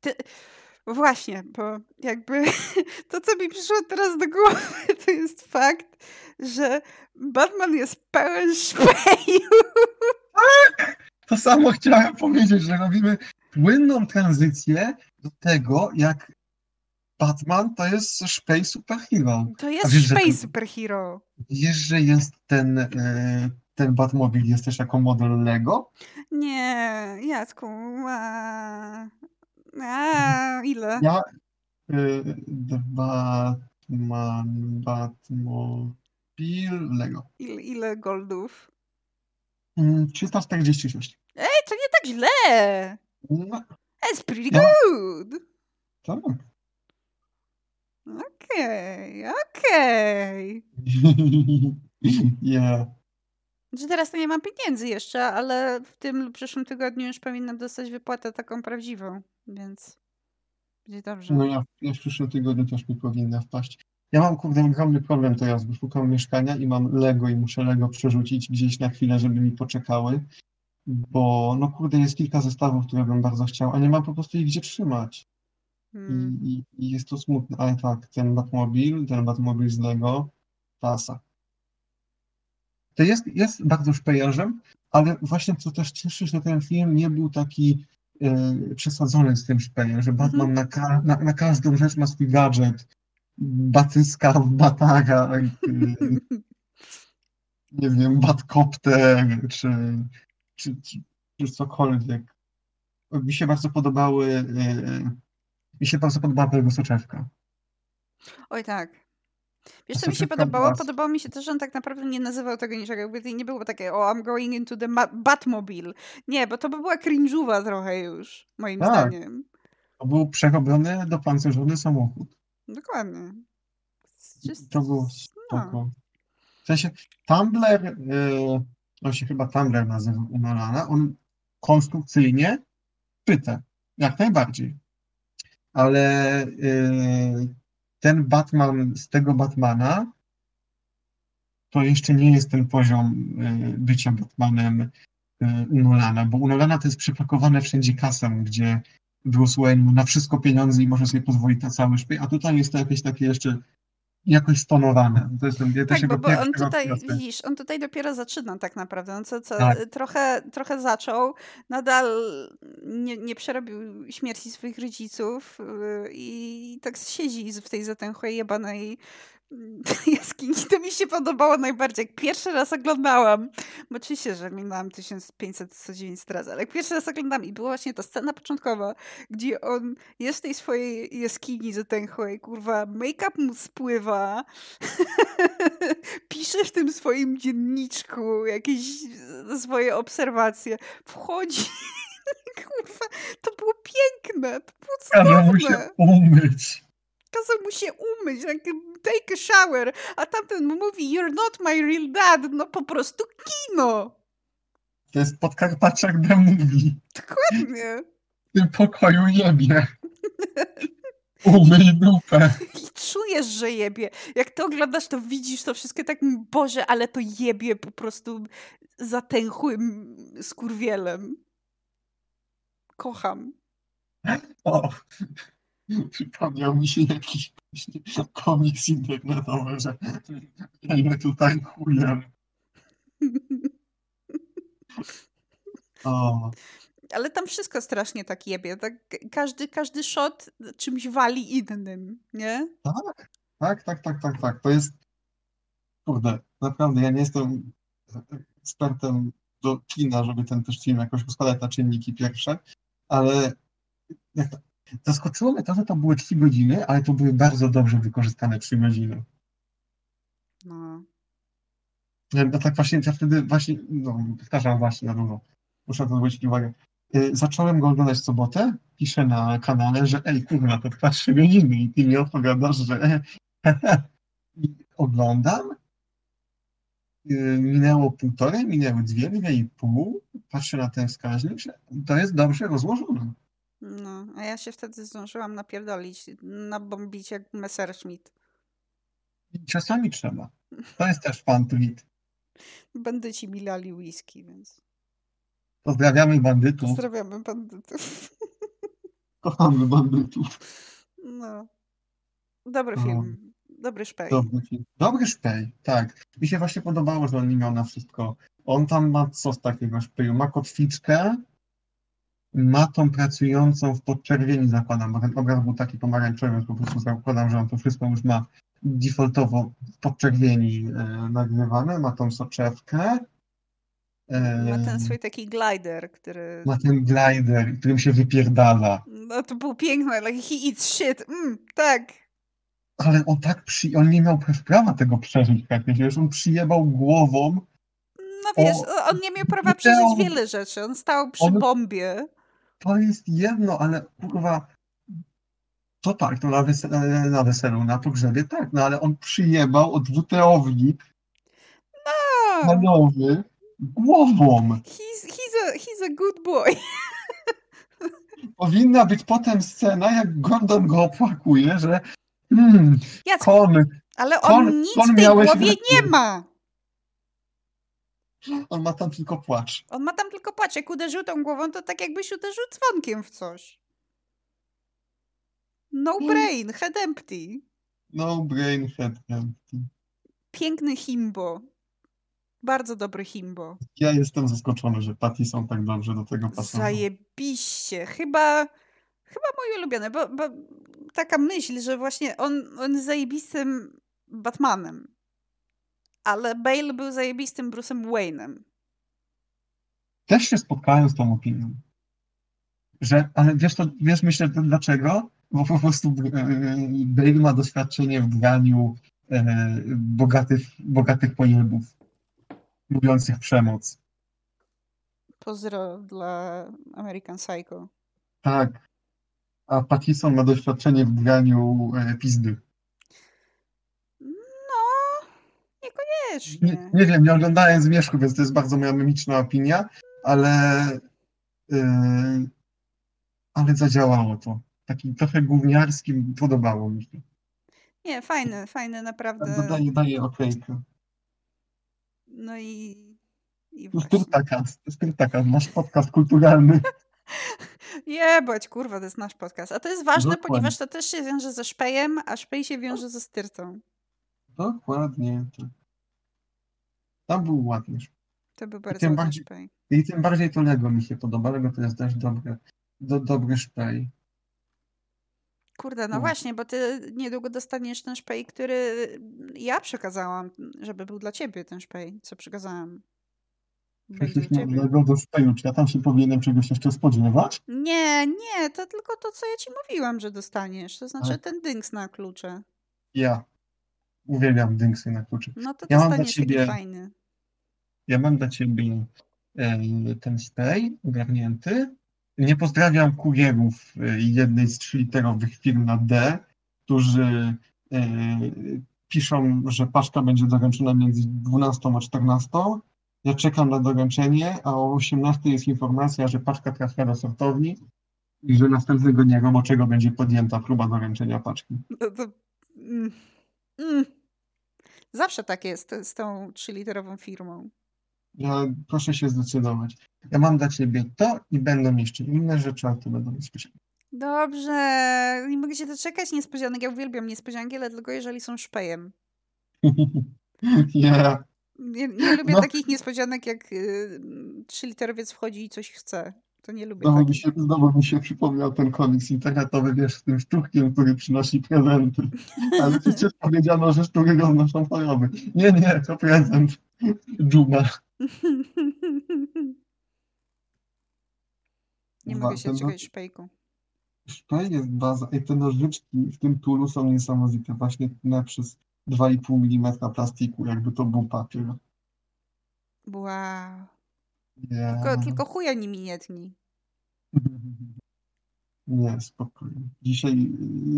Ty... Właśnie, bo jakby to, co mi przyszło teraz do głowy, to jest fakt, że Batman jest pełen szpeju. Tak! To samo chciałem powiedzieć, że robimy płynną tranzycję do tego, jak Batman to jest szpej superhero. To jest wiesz, szpej superhero. Wiesz, że jest ten, e, ten Batmobil jest też jako model Lego? Nie, Jacku. A, a ile? Ja y, Batman, Batmobil Lego. Ile, ile goldów? 346. Ej, to nie tak źle. No. That's pretty ja. good. Tak. Okej, okay, okej. Okay. yeah. Że teraz to nie mam pieniędzy jeszcze, ale w tym lub przyszłym tygodniu już powinnam dostać wypłatę taką prawdziwą, więc będzie dobrze. No ja, ja w przyszłym tygodniu też mi powinna wpaść. Ja mam kurde ogromny problem teraz, bo szukam mieszkania i mam Lego i muszę Lego przerzucić gdzieś na chwilę, żeby mi poczekały, bo no kurde jest kilka zestawów, które bym bardzo chciał, a nie mam po prostu ich gdzie trzymać. Hmm. I, i, I, jest to smutne, ale tak, ten Batmobil, ten Batmobil z Lego, klasa. To jest, jest bardzo szpejarzem, ale właśnie co też cieszy, że ten film nie był taki e, przesadzony z tym szpejem, że Batman mm na, na, na, każdą rzecz ma swój gadżet, batyska w batara, e, nie wiem, batkopter, czy, czy, czy, czy cokolwiek. Mi się bardzo podobały, e, mi się bardzo podobała jego soczewka. Oj tak. Wiesz, co mi się podobało? Podobało mi się też, że on tak naprawdę nie nazywał tego niczego. Jakby nie było takie, o, I'm going into the Batmobile. Nie, bo to by była cringe'owa trochę już, moim tak. zdaniem. To był przerobiony do pancerzony samochód. Dokładnie. Just, to było spoko. No. W sensie Tumblr, yy, on się chyba Tumblr nazywa u Nolana, on konstrukcyjnie pyta, jak najbardziej. Ale yy, ten Batman z tego Batmana to jeszcze nie jest ten poziom y, bycia Batmanem y, u Nolana, bo u Nolana to jest przypakowane wszędzie kasem, gdzie Bruce Wayne ma na wszystko pieniądze i może sobie pozwolić na cały szpy, a tutaj jest to jakieś takie jeszcze jakoś stonowane. To jest ten, tak, bo, bo on tutaj, widzisz, on tutaj dopiero zaczyna tak naprawdę. On co, co tak. trochę, trochę zaczął, nadal nie, nie przerobił śmierci swoich rodziców yy, i tak siedzi w tej zatęchłej jebanej jaskini. To mi się podobało najbardziej. Jak pierwszy raz oglądałam, bo oczywiście, że oglądałam 1500 razy, ale jak pierwszy raz oglądałam i była właśnie ta scena początkowa, gdzie on jest w tej swojej jaskini zatęchłej, kurwa, make-up mu spływa, pisze w tym swoim dzienniczku jakieś swoje obserwacje, wchodzi kurwa, to było piękne, to było cudowne. Mu się umyć kazał mu się umyć, like, take a shower, a tamten mu mówi, you're not my real dad, no po prostu kino. To jest Podkarpaciak The Movie. Dokładnie. W tym pokoju jebie. Umyj dupę. I czujesz, że jebie. Jak to oglądasz, to widzisz to wszystkie tak, Boże, ale to jebie po prostu zatęchłym skurwielem. Kocham. O, przypomniał mi się jakiś komiks internetowy, że jemy tutaj chujem. O, Ale tam wszystko strasznie tak jebie. Tak, każdy, każdy shot czymś wali innym, nie? tak, tak, tak, tak, tak, tak. To jest, kurde, naprawdę, ja nie jestem ekspertem do kina, żeby ten też film jakoś uskładać na czynniki pierwsze, ale jak zaskoczyło mnie to, że to były 3 godziny, ale to były bardzo dobrze wykorzystane 3 godziny. No. Ja, no tak właśnie, ja wtedy właśnie, no powtarzam właśnie na długo, muszę na to zwrócić uwagę. Y, Zacząłem go oglądać w sobotę, piszę na kanale, że ej kurwa, to trwa 3 godziny i ty mi odpowiadasz, że I oglądam, y, minęło półtorej, minęły dwie, dwie i pół, patrzę na ten wskaźnik, że to jest dobrze rozłożone. No, a ja się wtedy zdążyłam napierdolić, nabombić jak Messerschmitt. Czasami trzeba. To jest też fan tweet. Bandyci mi lali whisky, więc Pozdrawiamy bandytów, pozdrawiamy bandytów. kochamy bandytów. No. Dobry No. film. Dobry szpej. Dobry film. Dobry szpej, tak. Mi się właśnie podobało, że on nie miał na wszystko. On tam ma coś takiego szpeju. Ma kotwiczkę, ma tą pracującą w podczerwieni zakładam, bo ten obraz był taki pomarańczowy, więc po prostu zakładam, że on to wszystko już ma defaultowo w podczerwieni e, nagrywane. Ma tą soczewkę. E, Ma ten swój taki glider, który... ma ten glider, którym się wypierdala. No to był piękny, like he eats shit. Mm, tak. Ale on tak przy... on nie miał prawa tego przeżyć praktycznie, wiesz, on przyjebał głową No wiesz, on nie miał prawa przeżyć wiele rzeczy. On stał przy On- bombie. To jest jedno, ale kurwa, to tak, to na, weselu, na weselu, na pogrzebie, tak, no ale on przyjebał od WTO-wnik A, manowy głową. he's, he's, a, he's a good boy. Powinna być potem scena, jak Gordon go opłakuje, że hmm, Jacek, Kon, ale on Kon- nic Kon w tej głowie nie ma. On ma tam tylko płacz. On ma tam tylko płacz. Jak uderzył tą głową, to tak jakbyś uderzył dzwonkiem w coś. No brain, head empty. No brain head empty. Piękny himbo. Bardzo dobry himbo. Ja jestem zaskoczony, że Pattison tak dobrze do tego pasował. Zajebiście. Chyba, chyba mój ulubiony, bo, bo taka myśl, że właśnie on, on jest zajebistym Batmanem. Ale Bale był zajebistym Bruce'em Wayne'em. Też się spotkałem z tą opinią. Że, ale wiesz, to, wiesz myślę dlaczego? Bo po prostu e, Bale ma doświadczenie w graniu e, bogatych, bogatych pojebów, lubiących przemoc. Pozdro dla American Psycho. Tak. A Pattison ma doświadczenie w graniu e, pizdy. No, Nie, niekoniecznie. nie wiem, nie oglądałem Zmierzchu, więc to jest bardzo moja mimiczna opinia, ale e, ale zadziałało to. Taki trochę gówniarskim podobało mi się. Nie, fajny, fajny naprawdę. Daję, daję okejkę. No i, i Spyrtaka, nasz podcast kulturalny. Jebać, kurwa, to jest nasz podcast. A to jest ważne, Dokładnie. ponieważ to też się wiąże ze szpejem, a szpej się wiąże ze styrtą. Dokładnie. tak. Tam był ładny. To był bardzo ładny bardziej- szpej. I tym bardziej to Lego mi się podoba. Lego to jest też dobry, do, dobry szpej. Kurde, no No. właśnie, bo ty niedługo dostaniesz ten szpej, który ja przekazałam, żeby był dla ciebie ten szpej, co przekazałam. Przecież. Lego do szpeju. Czy ja tam się powinienem czegoś jeszcze spodziewać? Nie, nie, to tylko to, co ja ci mówiłam, że dostaniesz. To znaczy Ale- ten dynks na klucze. Ja uwielbiam dynksy na kluczy. No to Ja mam dla ciebie- fajny. Ja mam dla ciebie e, ten spray ogarnięty. Nie pozdrawiam kurierów e, jednej z trzyliterowych firm na D, którzy e, piszą, że paczka będzie doręczona między 12 a 14. Ja czekam na doręczenie, a o 18 jest informacja, że paczka trafia do sortowni. I że następnego dnia roboczego będzie podjęta próba doręczenia paczki. No to, mm, mm. Zawsze tak jest z tą trzyliterową firmą. Ja proszę się zdecydować. Ja mam dla ciebie to i będą jeszcze inne rzeczy, ale to będą niespodzianki. Dobrze. Nie mogę się doczekać niespodzianek. Ja uwielbiam niespodzianki, ale tylko jeżeli są szpejem. yeah. Nie, nie lubię no. takich niespodzianek, jak y, trzyliterowiec wchodzi i coś chce. To nie lubię. Znowu mi, się, znowu mi się przypomniał ten komiks internetowy, wiesz, z tym sztukiem, który przynosi prezenty. Ale przecież powiedziano, że sztuki roznoszą choroby. Nie, nie, to prezent. Dżuma. Nie mogę się czegoś szpejku. Szpej jest baza i te nożyczki w tym tulu są niesamowite. Właśnie tnę przez 2,5 mm plastiku, jakby to był papier. Wow. Yeah. Tylko, tylko chuja nimi nie tnij. Nie, spokojnie. Dzisiaj,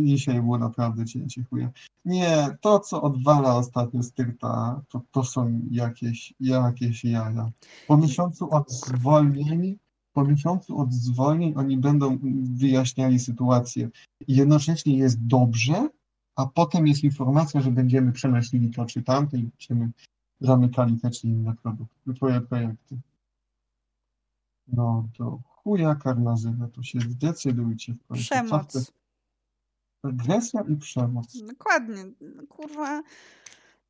dzisiaj było naprawdę cięcie chuja. Nie, to co odwala ostatnio styrta, to, to są jakieś, jakieś jaja. Po miesiącu od zwolnień, po miesiącu od zwolnień oni będą wyjaśniali sytuację. Jednocześnie jest dobrze, a potem jest informacja, że będziemy przenosili to czy tamte i będziemy zamykali te czy inne produkty, projekty. No to chuja karnazyna, to się zdecydujcie w końcu. Przemoc. Agresja i przemoc. Dokładnie. Kurwa,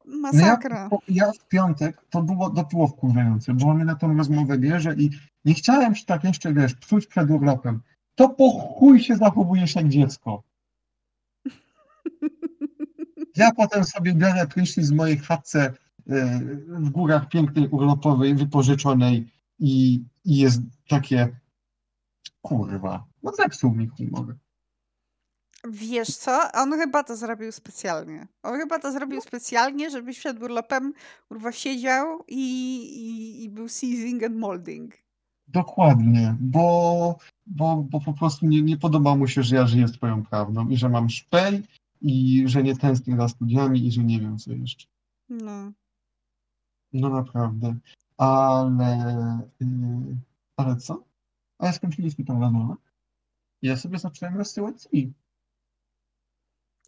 masakra. No ja, ja, w piątek, to było, to było wkurzające, bo mnie na tą rozmowę bierze i nie chciałem się tak jeszcze, wiesz, psuć przed urlopem. To po chuj się zachowujesz jak dziecko. Ja potem sobie biorę prysznic z mojej chatce e, w górach pięknej urlopowej, wypożyczonej i, i jest takie kurwa, no zepsuł mi humor. Wiesz co? On chyba to zrobił specjalnie. On chyba to zrobił no. specjalnie, żebyś przed urlopem kurwa siedział i, i, i był seizing and molding. Dokładnie, bo, bo, bo po prostu nie, nie podoba mu się, że ja żyję swoją prawdą i że mam szpej i że nie tęsknię za studiami i że nie wiem co jeszcze. No. No naprawdę. Ale, yy, ale co? Ale skończyliśmy tą rozmowę. Ja sobie zacząłem rozsyłać CV.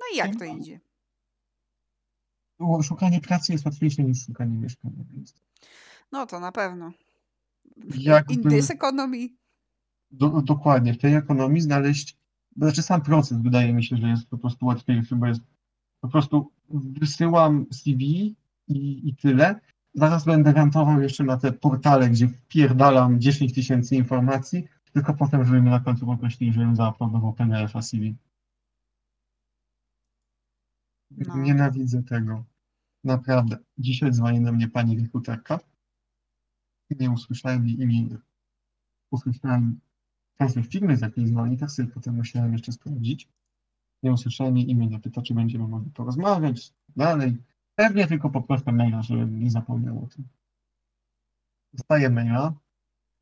No i jak to idzie? Szukanie pracy jest łatwiejsze niż szukanie mieszkania. Więc... No to na pewno. Jakby... In this economy. Do, dokładnie, w tej ekonomii znaleźć, znaczy sam proces wydaje mi się, że jest po prostu łatwiejszy, bo jest po prostu wysyłam CV i, i tyle. Zaraz będę rantował jeszcze na te portale, gdzie wpierdalam 10 tysięcy informacji, tylko potem, żeby mnie na końcu poprosili, żebym zauploadował PDF-a CV. No. Nienawidzę tego. Naprawdę. Dzisiaj dzwoni do mnie pani rekruterka. Nie usłyszałem jej imienia. Usłyszałem nazwę firmy, z jakiej dzwoni, tak sobie potem musiałem jeszcze sprawdzić. Nie usłyszałem jej imienia. Pyta, czy będziemy mogli porozmawiać dalej. Pewnie tylko poproszę maila, żebym nie zapomniał o tym. Dostaję maila,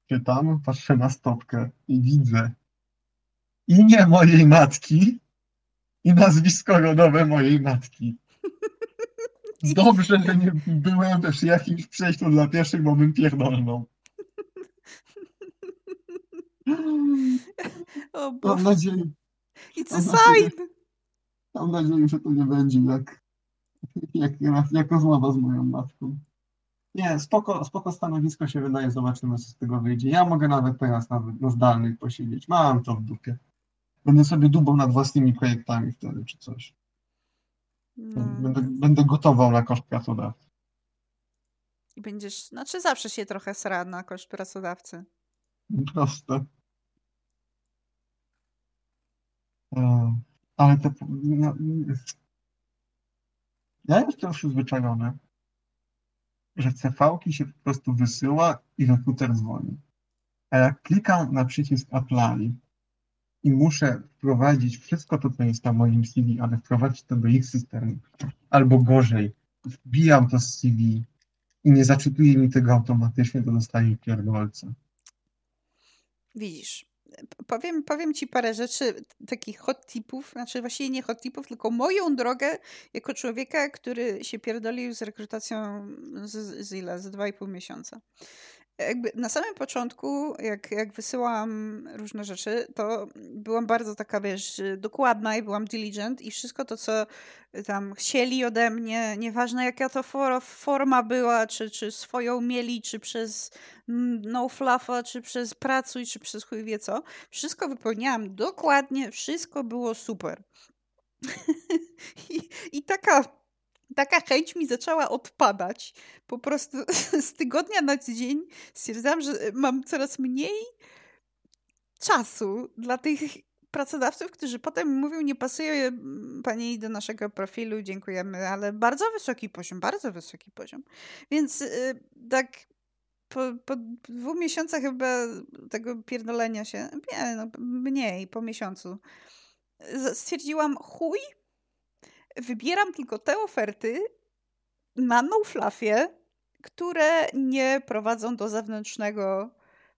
czytam, patrzę na stopkę i widzę imię mojej matki i nazwisko rodowe mojej matki. Dobrze, że nie byłem przy jakimś przejściu dla pieszych, bo bym pierdolnął. O Boże. Mam nadzieję. It's a sign. Mam nadzieję, że to nie będzie jak, jak, jak rozmowa z moją matką. Nie, spoko, spoko stanowisko się wydaje, zobaczymy co z tego wyjdzie. Ja mogę nawet teraz nawet na zdalnych posiedzieć. Mam to w dupie. Będę sobie dubał nad własnymi projektami wtedy, czy coś. No. Będę, będę gotował na koszt pracodawcy. I będziesz, znaczy zawsze się trochę sra na koszt pracodawcy. Proste. E, ale to, no, ja jestem przyzwyczajony, że CV-ki się po prostu wysyła i rekruter dzwoni. A jak klikam na przycisk apply i muszę wprowadzić wszystko to, co jest na moim CV, ale wprowadzić to do ich systemu, albo gorzej, wbijam to z CV i nie zaczytuje mi tego automatycznie, to dostaję pierdolca. Widzisz, powiem, powiem ci parę rzeczy, takich hot tipów, znaczy właściwie nie hot tipów, tylko moją drogę jako człowieka, który się pierdolił z rekrutacją z, z ile? Z 2,5 miesiąca. Jakby na samym początku, jak, jak wysyłam różne rzeczy, to byłam bardzo taka, wiesz, dokładna i byłam diligent i wszystko to, co tam chcieli ode mnie, nieważne jaka to for, forma była, czy, czy swoją mieli, czy przez no fluffa, czy przez pracuj, czy przez chuj wie co, wszystko wypełniałam dokładnie, wszystko było super. I, I taka taka chęć mi zaczęła odpadać. Po prostu z tygodnia na dzień stwierdzałam, że mam coraz mniej czasu dla tych pracodawców, którzy potem mówią, nie pasuje mm, pani do naszego profilu, dziękujemy, ale bardzo wysoki poziom, bardzo wysoki poziom. Więc yy, tak po, po dwóch miesiącach chyba tego pierdolenia się, nie, no, mniej, po miesiącu, stwierdziłam, chuj, wybieram tylko te oferty na NoFluffie, które nie prowadzą do zewnętrznego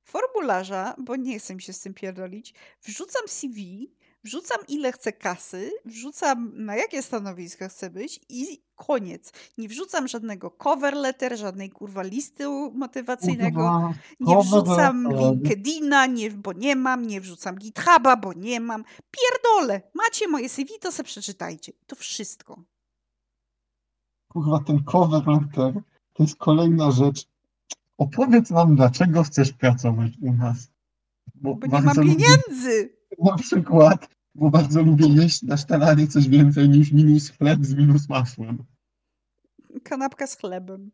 formularza, bo nie chcę mi się z tym pierdolić. Wrzucam CV, wrzucam ile chcę kasy, wrzucam na jakie stanowiska chcę być i koniec. Nie wrzucam żadnego cover letter, żadnej kurwa listy motywacyjnego, nie wrzucam LinkedIna, nie, bo nie mam, nie wrzucam GitHuba, bo nie mam. Pierdolę! Macie moje CV, to se przeczytajcie. To wszystko. Kurwa, ten cover letter to jest kolejna rzecz. Opowiedz nam, dlaczego chcesz pracować u nas. Bo, bo nie mam pieniędzy! Na przykład, bo bardzo lubię jeść na śniadanie coś więcej niż minus chleb z minus masłem. Kanapka z chlebem.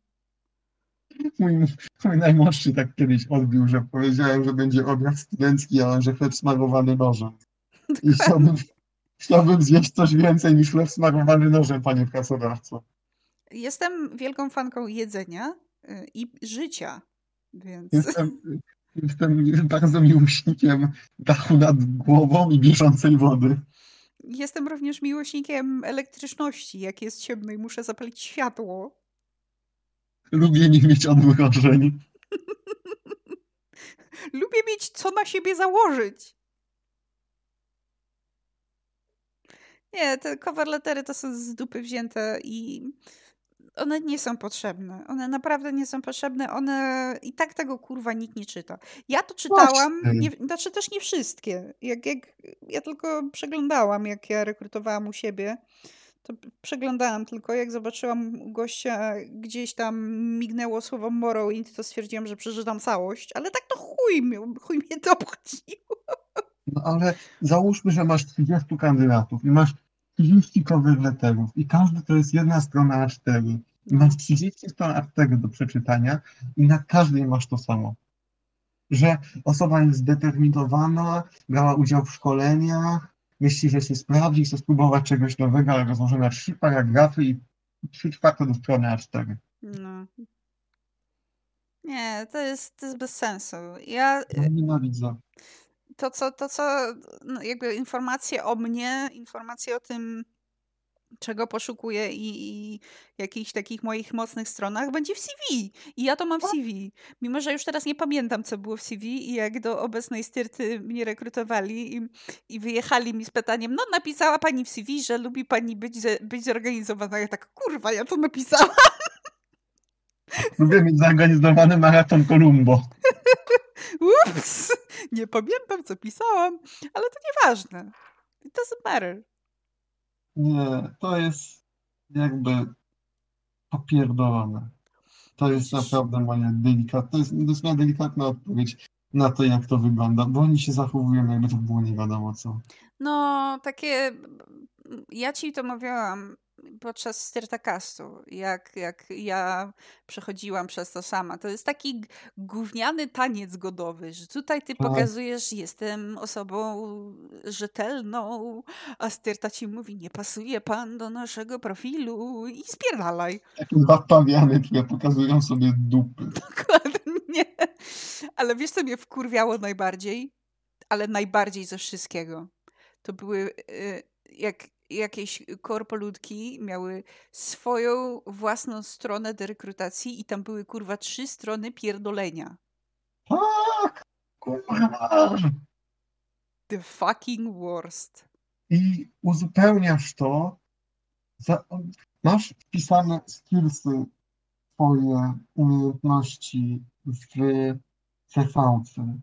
Mój, mój najmłodszy tak kiedyś odbił, że powiedziałem, że będzie obiad studencki, a że chleb smarowany nożem. I chciałbym, chciałbym zjeść coś więcej niż chleb smarowany nożem, panie pracodawco. Jestem wielką fanką jedzenia y, i życia, więc... Jestem, Jestem bardzo miłośnikiem dachu nad głową i bieżącej wody. Jestem również miłośnikiem elektryczności. Jak jest ciemno i muszę zapalić światło. Lubię nie mieć odmrożeń. Lubię mieć co na siebie założyć. Nie, te cover lettery to są z dupy wzięte i one nie są potrzebne. One naprawdę nie są potrzebne. One i tak tego kurwa nikt nie czyta. Ja to czytałam, nie, znaczy też nie wszystkie. Jak, jak, ja tylko przeglądałam, jak ja rekrutowałam u siebie. To przeglądałam tylko, jak zobaczyłam gościa gdzieś tam mignęło słowo Morrowind, to stwierdziłam, że przeczytam całość, ale tak to chuj, chuj mnie to obchodziło. No ale załóżmy, że masz 30 kandydatów i masz 30 cover letterów i każdy to jest jedna strona A4 i masz 30 stron A4 do przeczytania i na każdej masz to samo. Że osoba jest zdeterminowana, brała udział w szkoleniach, myśli, że się sprawdzi, chce spróbować czegoś nowego, ale rozłoży na trzy paragrafy i trzy czwarte do strony A4. No. Nie, to jest, to jest bez sensu. Ja no, nienawidzę to, co, to, co no jakby informacje o mnie, informacje o tym, czego poszukuję i, i jakichś takich moich mocnych stronach będzie w CV. I ja to mam w CV. Mimo, że już teraz nie pamiętam, co było w CV i jak do obecnej styrty mnie rekrutowali i, i wyjechali mi z pytaniem, no napisała pani w CV, że lubi pani być, być zorganizowana. Ja tak, kurwa, ja to napisałam. Lubię mieć zorganizowany maraton Columbo. Ups! Nie pamiętam, co pisałam, ale to nieważne. It doesn't matter. Nie, to jest jakby popierdolone. To jest naprawdę moja delikatna, to jest, to jest moja delikatna odpowiedź na to, jak to wygląda, bo oni się zachowują, jakby to było nie wiadomo co. No, takie, ja ci to mówiłam, podczas Styrtakastu, jak, jak ja przechodziłam przez to sama. To jest taki gówniany taniec godowy, że tutaj ty tak. pokazujesz, jestem osobą rzetelną, a Styrta ci mówi, nie pasuje pan do naszego profilu i spierdalaj. Takie dwa pawiany, które pokazują sobie dupy. Dokładnie. Ale wiesz, co mnie wkurwiało najbardziej? Ale najbardziej ze wszystkiego. To były, y, jak jakieś korpoludki miały swoją własną stronę do rekrutacji i tam były kurwa trzy strony pierdolenia. Tak! Kurwa! The fucking worst. I uzupełniasz to, za, masz wpisane skillsy swoje umiejętności w CVC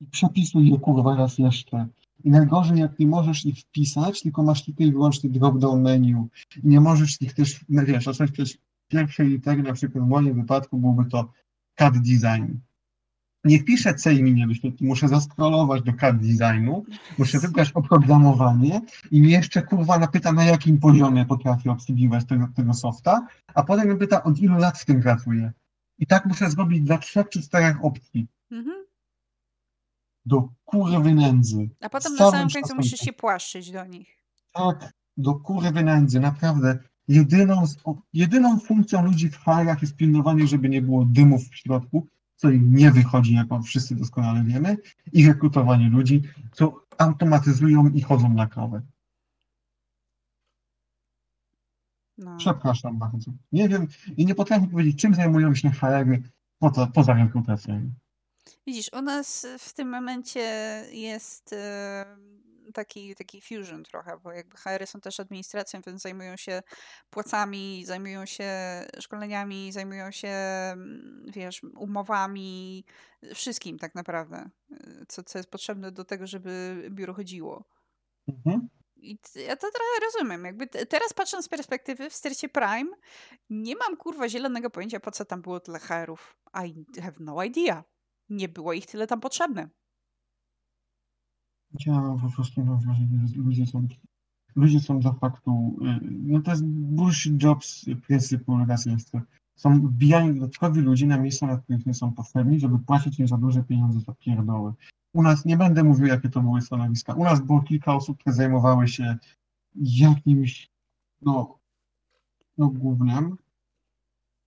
i przepisuj je kurwa raz jeszcze. I najgorzej, jak nie możesz ich wpisać, tylko masz tylko i wyłącznie drop-down menu. Nie możesz ich też, no wiesz, zacząć przez pierwszej litery, na przykład w moim wypadku byłby to CAD Design. Nie wpiszę C i nie muszę zaskrolować do CAD Designu, muszę wybrać oprogramowanie i mnie jeszcze kurwa napyta, na jakim poziomie potrafię obsługiwać tego, tego softa, a potem mnie pyta, od ilu lat z tym pracuję. I tak muszę zrobić dla trzech czy czterech opcji. Mhm. Do kurwy nędzy. A potem na samym końcu musisz się płaszczyć do nich. Tak, do kurwy nędzy, naprawdę. Jedyną, jedyną funkcją ludzi w hajach jest pilnowanie, żeby nie było dymów w środku, co im nie wychodzi, jak wszyscy doskonale wiemy, i rekrutowanie ludzi, co automatyzują i chodzą na kawę. No. Przepraszam bardzo. Nie wiem i nie potrafię powiedzieć, czym zajmują się HR-y poza, poza rekrutacją. Widzisz, u nas w tym momencie jest taki, taki fusion trochę, bo jakby HR są też administracją, więc zajmują się płacami, zajmują się szkoleniami, zajmują się, mm, wiesz, umowami, wszystkim tak naprawdę, e, co, co jest potrzebne do tego, żeby biuro chodziło. Mhm. I ja to trochę rozumiem. Jakby te- teraz patrząc z perspektywy w Styrcie Prime, nie mam kurwa zielonego pojęcia, po co tam było tyle HR-ów. I have no idea. Nie było ich tyle tam potrzebne. Ja mam po prostu mam wrażenie, że ludzie są, ludzie są de facto, y, no to jest bullshit jobs raz jeszcze. Są wbijani dodatkowi ludzie na miejsca, na których nie są potrzebni, żeby płacić im za duże pieniądze za pierdoły. U nas, nie będę mówił, jakie to były stanowiska, u nas było kilka osób, które zajmowały się jakimś, no, no głównym,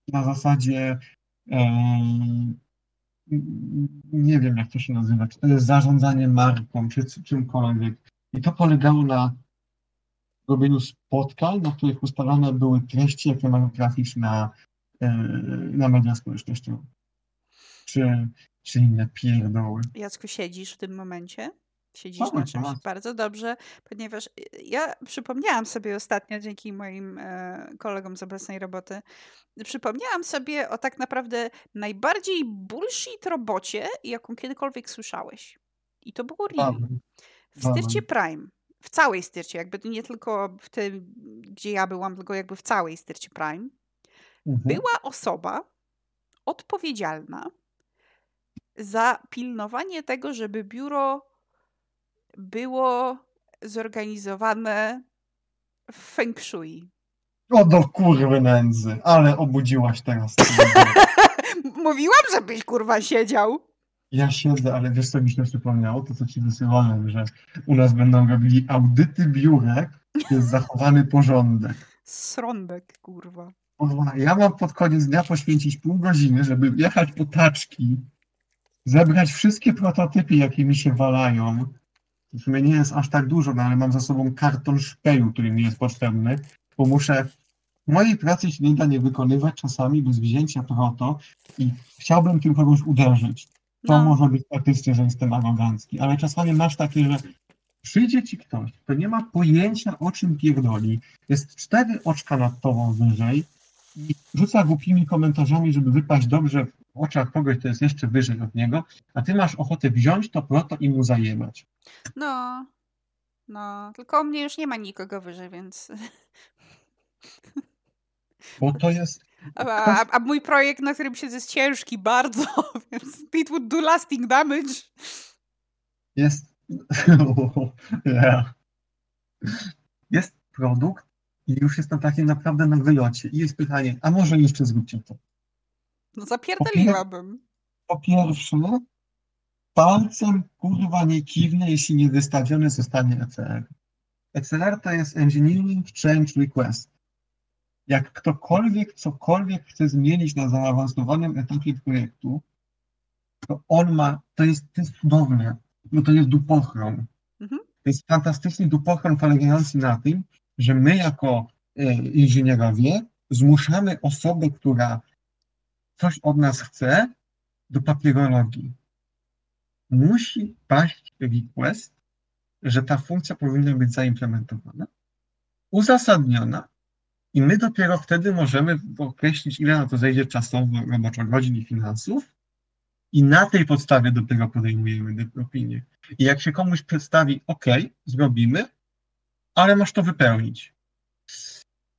na zasadzie, em, nie wiem jak to się nazywa, czy to jest zarządzanie marką, czy czymkolwiek. I to polegało na robieniu spotkań, na których ustalane były treści, jakie mają trafić na, na media społecznościowe. Czy, czy inne pierdoły. Jacku, siedzisz w tym momencie? Siedzisz na czymś czas. bardzo dobrze, ponieważ y, ja przypomniałam sobie ostatnio, dzięki moim e, kolegom z obecnej roboty, przypomniałam sobie o tak naprawdę najbardziej bullshit robocie, jaką kiedykolwiek słyszałeś. I to było. Dawaj. W styrcie. Prime. W całej styrcie, jakby nie tylko w tym, gdzie ja byłam, tylko jakby w całej styrcie Prime. Mhm. Była osoba odpowiedzialna za pilnowanie tego, żeby biuro było zorganizowane w feng shui. O do kurwy nędzy, ale obudziłaś teraz. Mówiłam, żebyś kurwa siedział. Ja siedzę, ale wiesz co mi się przypomniało? To co ci wysyłałem, że u nas będą robili audyty biurek, jest zachowany porządek. Srąbek, kurwa. Kurwa, ja mam pod koniec dnia poświęcić pół godziny, żeby jechać po taczki, zebrać wszystkie prototypy, jakie mi się walają. W sumie nie jest aż tak dużo, no ale mam za sobą karton szpeju, który mi jest potrzebny, bo muszę mojej pracy się nie da nie wykonywać czasami bez wzięcia proto i chciałbym tym kogoś uderzyć. To No, może być faktycznie, że jestem arogancki, ale czasami masz takie, że przyjdzie ci ktoś, kto nie ma pojęcia o czym pierdoli, jest cztery oczka nad tobą wyżej i rzuca głupimi komentarzami, żeby wypaść dobrze w oczach kogoś, kto jest jeszcze wyżej od niego, a ty masz ochotę wziąć to proto i mu zajebać. No, no. Tylko u mnie już nie ma nikogo wyżej, więc... Bo to jest, A, a, a mój projekt, na którym siedzę, jest ciężki bardzo, więc it would do lasting damage. jest, Yeah. jest produkt i już jest na takim naprawdę na wylocie i jest pytanie, a może jeszcze zróbcie to. No zapierdoliłabym. Po pierwsze, palcem kurwa nie kiwnę, jeśli nie wystawiony zostanie ECR. ECR to jest Engineering Change Request. Jak ktokolwiek cokolwiek chce zmienić na zaawansowanym etapie projektu, to on ma, to jest, to jest cudowne, bo to jest dupochron. Mhm. To jest fantastyczny dupochron polegający na tym, że my jako e, inżynierowie zmuszamy osobę, która coś od nas chce, do papierologii. Musi paść request, że ta funkcja powinna być zaimplementowana, uzasadniona I my dopiero wtedy możemy określić, ile na to zejdzie czasowo, roboczo godzin i finansów. I na tej podstawie dopiero podejmujemy opinię. I jak się komuś przedstawi, OK, zrobimy, ale masz to wypełnić.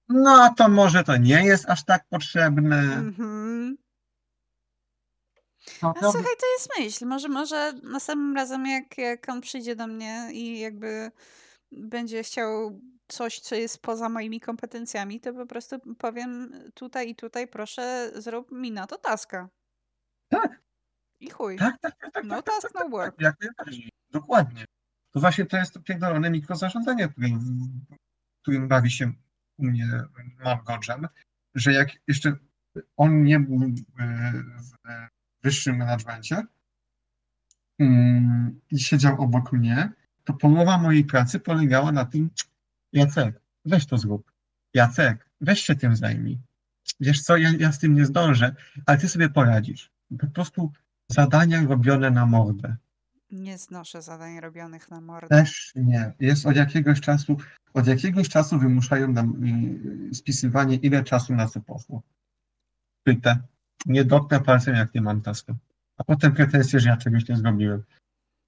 No, to może to nie jest aż tak potrzebne. Mhm. No, A słuchaj, to jest myśl. Może, może następnym razem, jak, jak on przyjdzie do mnie i jakby będzie chciał coś, co jest poza moimi kompetencjami, to po prostu powiem tutaj i tutaj, proszę, zrób mi na to taska. Tak. I chuj. Tak, tak, tak, tak. No tak, task, tak, no tak, work. tak, jak najbardziej. Dokładnie. To właśnie to jest to pierdolone mikrozarządzanie, którym, którym bawi się u mnie Margoczem, że jak jeszcze on nie był e, w wyższym menadżmencie mm, i siedział obok mnie, to połowa mojej pracy polegała na tym, Jacek, weź to zrób. Jacek, weź się tym zajmij. Wiesz co, ja, ja z tym nie zdążę, ale ty sobie poradzisz. Po prostu zadania robione na mordę. Nie znoszę zadań robionych na mordę. Też nie. Jest od jakiegoś czasu, od jakiegoś czasu wymuszają nam y, spisywanie, ile czasu na co poszło. Pytę. Nie dotknę palcem, jak nie mam taska. A potem pretensje, że ja czegoś nie zrobiłem.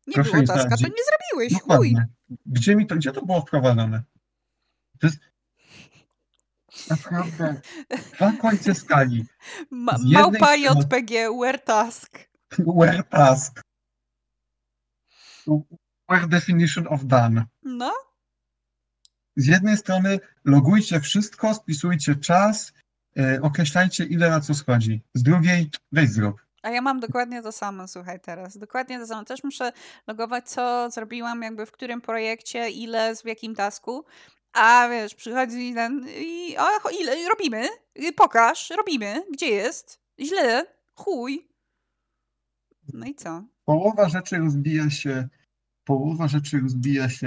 Nie proszę było taska, to nie zrobiłeś. Chuj. Gdzie mi to, gdzie to było wprowadzone? To jest naprawdę dwa końce skali. Ma, małpa JPG, where task. Where task? Where definition of done? No, Z jednej strony logujcie wszystko, spisujcie czas, określajcie ile na co schodzi. Z drugiej weź zrób. A ja mam dokładnie to samo, słuchaj, teraz. Dokładnie to samo. Też muszę logować, co zrobiłam, jakby w którym projekcie, ile, w jakim tasku. A wiesz, przychodzi ten i cho- ile robimy? Pokaż, robimy. Gdzie jest? Źle. Chuj. No i co? Połowa rzeczy rozbija się, połowa rzeczy rozbija się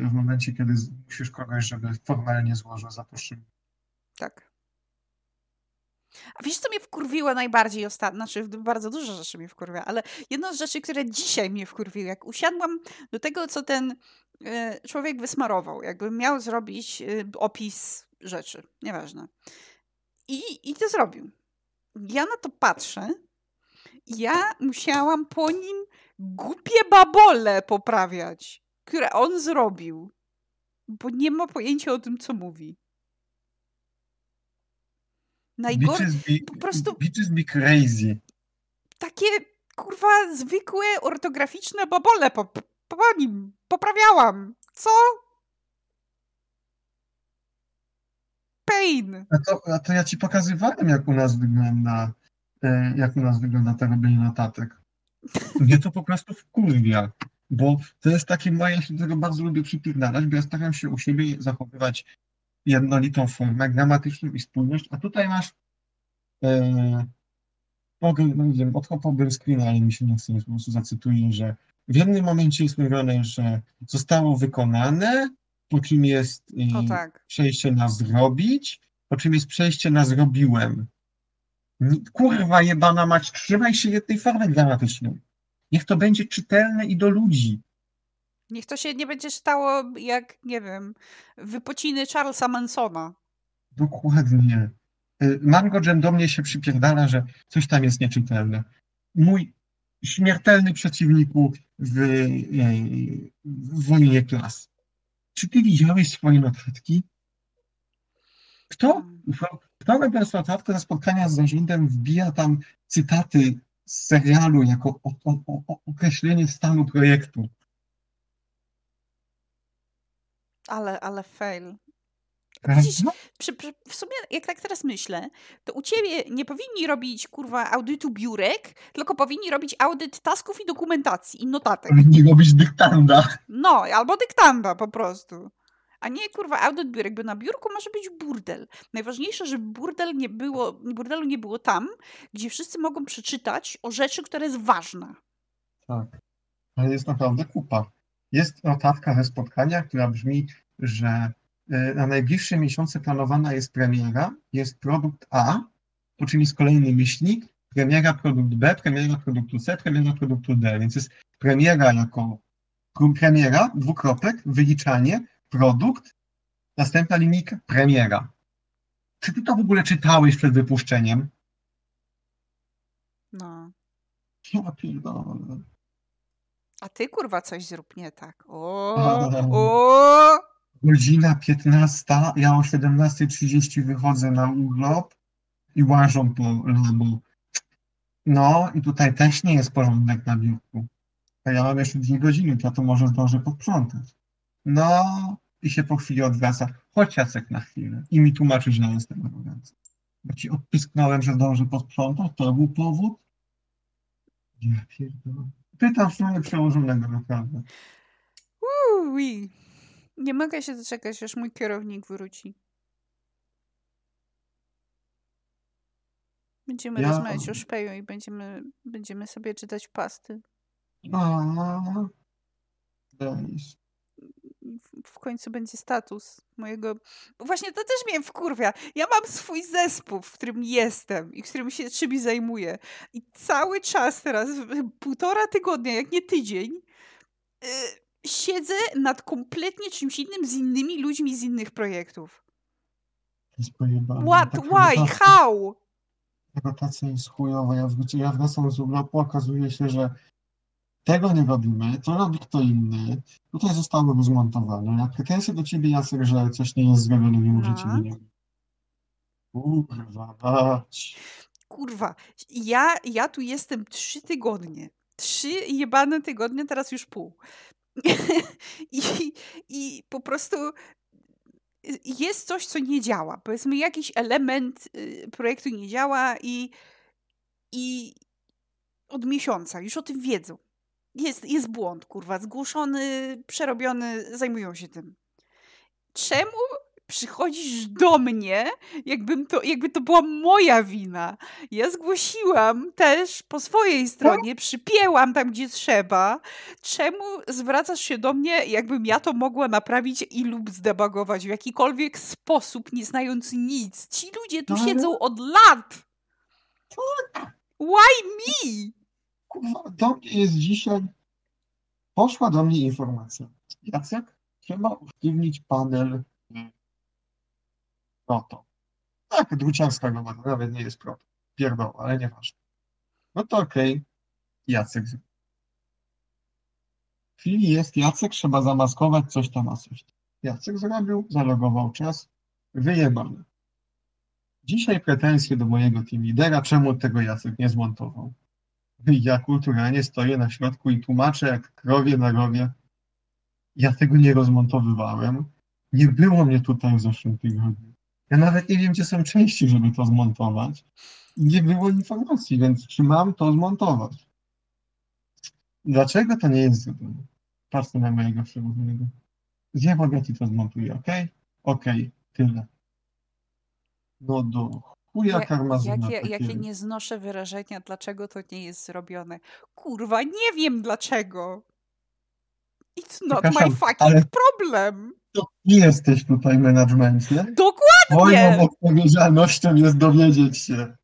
yy, w momencie, kiedy musisz kogoś, żeby formalnie złożył zaproszenie. Tak. A wiesz, co mnie wkurwiło najbardziej ostatnio? Znaczy, bardzo dużo rzeczy mnie wkurwia, ale jedna z rzeczy, które dzisiaj mnie wkurwiły, jak usiadłam do tego, co ten e, człowiek wysmarował, jakby miał zrobić e, opis rzeczy, nieważne. I, I to zrobił. Ja na to patrzę ja musiałam po nim głupie babole poprawiać, które on zrobił, bo nie ma pojęcia o tym, co mówi. Najgorsze po prostu- bitches be crazy. takie kurwa zwykłe ortograficzne babole po, po nim poprawiałam. Co? Pain. A to, a to ja ci pokazywałem, jak u nas wygląda, e, jak u nas wygląda to robienie notatek. Mnie to po prostu wkurwia, bo to jest takie moje, ja się do tego bardzo lubię przypierdalać, bo ja staram się u siebie zachowywać jednolitą formę gramatyczną i spójność, a tutaj masz mogę, no nie wiem, odkopałbym screen, ale mi się nie chce, po prostu zacytuję, że w jednym momencie jest mówione, że zostało wykonane, po czym jest O tak. przejście na zrobić, po czym jest przejście na zrobiłem. Kurwa jebana mać, trzymaj się jednej formy gramatycznej. Niech to będzie czytelne i do ludzi. Niech to się nie będzie stało jak, nie wiem, wypociny Charlesa Mansona. Dokładnie. Y, Mango Jam do mnie się przypierdala, że coś tam jest nieczytelne. Mój śmiertelny przeciwniku w, y, w wojnie klas. Czy ty widziałeś swoje notatki? Kto, kto robiąc notatkę na spotkania z zarządem wbija tam cytaty z serialu jako o, o, o określenie stanu projektu? Ale, ale fail. Widzisz, Prawda? przy, przy, w sumie, jak tak teraz myślę, to u ciebie nie powinni robić, kurwa, audytu biurek, tylko powinni robić audyt tasków i dokumentacji i notatek. Powinni robić dyktanda. No, albo dyktanda po prostu. A nie, kurwa, audyt biurek, bo na biurku może być burdel. Najważniejsze, żeby burdel nie było, burdelu nie było tam, gdzie wszyscy mogą przeczytać o rzeczy, która jest ważna. Tak. Ale jest naprawdę kupa. Jest notatka ze spotkania, która brzmi, że y, na najbliższe miesiące planowana jest premiera, jest produkt A, po czym jest kolejny myślnik, premiera produkt B, premiera produktu C, premiera produktu D. Więc jest premiera jako pr- premiera, dwukropek, wyliczanie, produkt, następna linijka, premiera. Czy ty to w ogóle czytałeś przed wypuszczeniem? No. Ja pierdolę. A ty kurwa coś zrób nie tak. O, o. Godzina 15, ja o 17.30 wychodzę na urlop i łażą po labu. No i tutaj też nie jest porządek na biurku. A ja mam jeszcze dwie godziny, to to może zdążę posprzątać. No i się po chwili odwraca. Chodź Jacek na chwilę. I mi tłumaczy, że jestem arogancki. Bo ci odpisknąłem, że zdążę posprzątać, to był powód. Ja pierdolę. Pytam w sumie przełożonego naprawdę. Ui. Nie mogę się doczekać, aż mój kierownik wróci. Będziemy Ja- rozmawiać o szpeju i będziemy, będziemy sobie czytać pasty. A, Denis. W- końcu będzie status mojego. Bo właśnie to też mnie wkurwia. Ja mam swój zespół, w którym jestem i którym się czymś zajmuję. I cały czas teraz, półtora tygodnia, jak nie tydzień, yy, siedzę nad kompletnie czymś innym z innymi ludźmi z innych projektów. Jest pojebane. What? Tak Why? rotacja- How? Rotacja jest chujowa. Ja, wróci- ja wracam z urlopu, okazuje się, że tego nie robimy, to robi kto inny. Tutaj zostało rozmontowane. Ja pretensje do ciebie, Jacek, że coś nie jest zrobione, mimo że No. ciebie nie ma. Kurwa, mać. Kurwa, ja, ja tu jestem trzy tygodnie. Trzy jebane tygodnie, teraz już pół. I, I po prostu jest coś, co nie działa. Powiedzmy, jakiś element y, projektu nie działa i, i od miesiąca już o tym wiedzą. Jest, jest błąd, kurwa, zgłoszony, przerobiony, zajmują się tym. Czemu przychodzisz do mnie, jakbym to, jakby to była moja wina? Ja zgłosiłam też po swojej stronie, przypięłam tam, gdzie trzeba. Czemu zwracasz się do mnie, jakbym ja to mogła naprawić i lub zdebagować w jakikolwiek sposób, nie znając nic? Ci ludzie tu Ale- siedzą od lat! Why me? Kurwa, do mnie jest dzisiaj. Poszła do mnie informacja. Jacek, trzeba usztywnić panel proto. Tak, druciarska robota, nawet nie jest proto. Pierdoła, ale nieważne. No to okej. Jacek. zrobił. W chwili jest Jacek, trzeba zamaskować coś tam, a coś. tam. Jacek zrobił, zalogował czas, wyjebane. Dzisiaj pretensje do mojego team lidera, czemu tego Jacek nie zmontował. Ja kulturalnie stoję na środku i tłumaczę jak krowie na rowie. Ja tego nie rozmontowywałem. Nie było mnie tutaj w zeszłym tygodniu. Ja nawet nie wiem, gdzie są części, żeby to zmontować. Nie było informacji, więc czy mam to zmontować? Dlaczego to nie jest zrobione? Patrzę na mojego przełożonego. Ci to zmontuję, ok? Ok, tyle. No do chuja Ja- karmazyna Jakie, jakie nie znoszę wyrażenia, dlaczego to nie jest zrobione. Kurwa, nie wiem dlaczego. It's not my fucking problem. To nie jesteś tutaj w managemencie. Dokładnie. Moją odpowiedzialnością jest dowiedzieć się.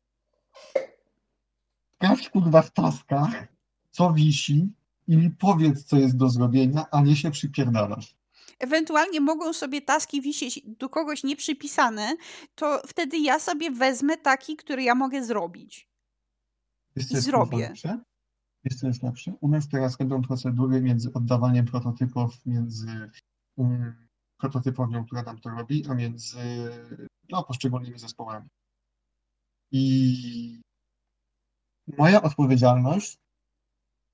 Sprawdź kurwa w taskach, co wisi i mi powiedz, co jest do zrobienia, a nie się przypierdalasz. Ewentualnie mogą sobie taski wisieć do kogoś nieprzypisane, to wtedy ja sobie wezmę taki, który ja mogę zrobić. Wiesz, I jest zrobię. kurwa lepsze? Wiesz, co jest lepsze? U nas teraz będą procedury między oddawaniem prototypów między um, prototypownią, która nam to robi, a między no, poszczególnymi zespołami. I moja odpowiedzialność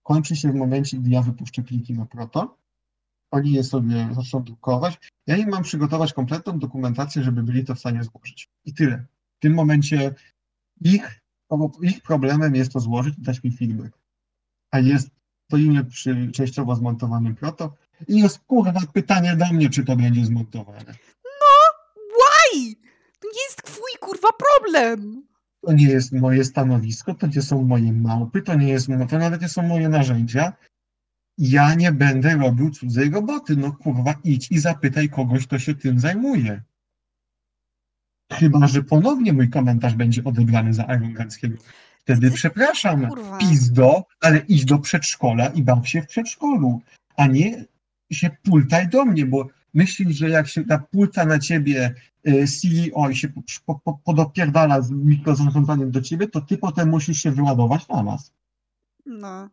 kończy się w momencie, gdy ja wypuszczę pliki na proto. Oni je sobie zaczną drukować. Ja im mam przygotować kompletną dokumentację, żeby byli to w stanie złożyć. I tyle. W tym momencie ich, ich problemem jest to złożyć i dać mi feedback. A jest, stoimy przy częściowo zmontowanym proto i jest kurwa pytanie do mnie, czy to będzie zmontowane. Why? To nie jest twój kurwa problem. To nie jest moje stanowisko, to nie są moje małpy, to nie jest, to nawet nie są moje narzędzia. Ja nie będę robił cudzej roboty. No kurwa, idź i zapytaj kogoś, kto się tym zajmuje. Chyba, że ponownie mój komentarz będzie odebrany za aroganckiego. Wtedy przepraszam, Kurwa. pizdo, ale idź do przedszkola i baw się w przedszkolu, a nie się pultaj do mnie, bo Myślisz, że jak się napłyca na ciebie y, CEO i się po, po, podopierdala z mikrozarządzaniem do ciebie, to ty potem musisz się wyładować na nas. No.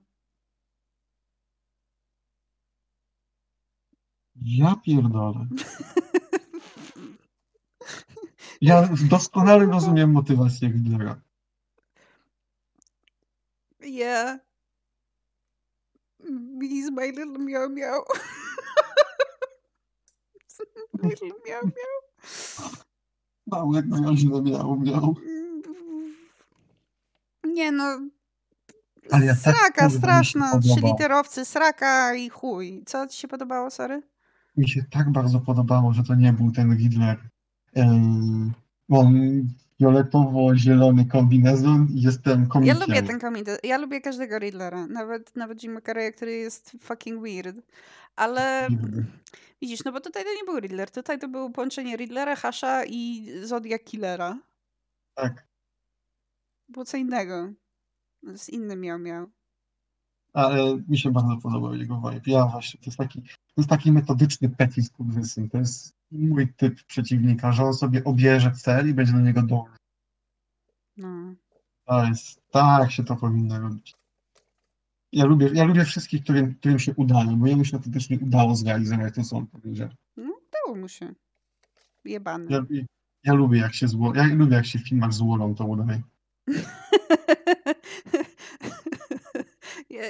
Ja pierdolę. Ja doskonale rozumiem motywację Hitlera. Yeah. He's my little meow meow. little meow. Małek moja źle miał, miał. Nie no. Ale ja tak, sraka się straszna. Trzy literowcy, sraka i chuj. Co ci się podobało, sorry? Mi się tak bardzo podobało, że to nie był ten Hitler. Ym, on fioletowo-zielony kombinezon i jestem Ja komikiem. lubię ten komitet. Ja lubię każdego Riddlera. Nawet, nawet Jima Carreya, który jest fucking weird. Ale widzisz, no bo tutaj to nie był Riddler. Tutaj to było połączenie Riddlera, Hasha i Zodiac Killera. Tak. Było co innego. To jest inny miał miał. Ale mi się bardzo podobał jego vibe. Ja właśnie, to jest taki, to jest taki metodyczny petis kurwysyn. To jest mój typ przeciwnika, że on sobie obierze cel i będzie do niego dążył. No. To jest, tak się to powinno robić. Ja lubię, ja lubię wszystkich, którym, którym się udało, bo jemu się to też nie udało zrealizować, to co on powiedział. Dało mu się. Jebany. Ja, ja lubię jak się zło, ja lubię jak się w filmach z Wolą to udaje.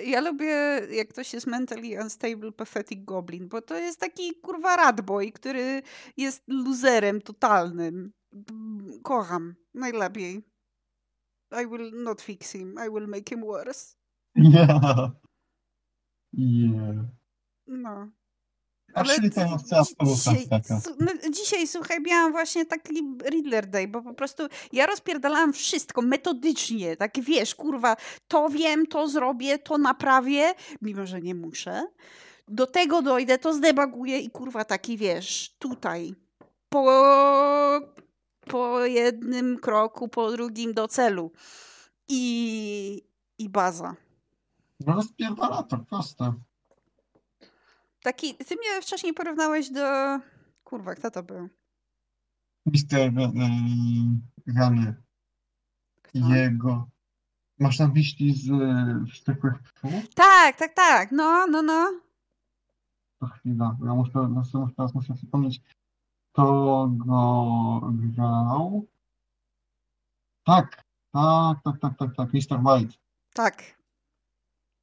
Ja, lubię, jak ktoś jest mentally unstable, pathetic goblin, bo to jest taki kurwa radboy, który jest luzerem totalnym. Kocham. Najlepiej. I will not fix him. I will make him worse. Yeah. Yeah. No. A czyli to ja dzi- chcę dzisiaj, no, dzisiaj, słuchaj, miałam właśnie taki Riddler Day, bo po prostu ja rozpierdalałam wszystko metodycznie, tak wiesz, kurwa, to wiem, to zrobię, to naprawię, mimo że nie muszę. Do tego dojdę, to zdebaguję i kurwa taki, wiesz, tutaj, po, po jednym kroku, po drugim do celu. I, i baza. No rozpierdala to, proste. Taki, ty mnie wcześniej porównałeś do... Kurwa, kto to był? Mister yy, Rany. Kto? Jego. Masz na myśli z yy, wściekłych psów? Tak, tak, tak. No, no, no. To chwila, ja muszę, muszę, muszę, teraz muszę przypomnieć, kto go grał. Tak, tak, tak, tak, tak, tak, Mr. White. Tak.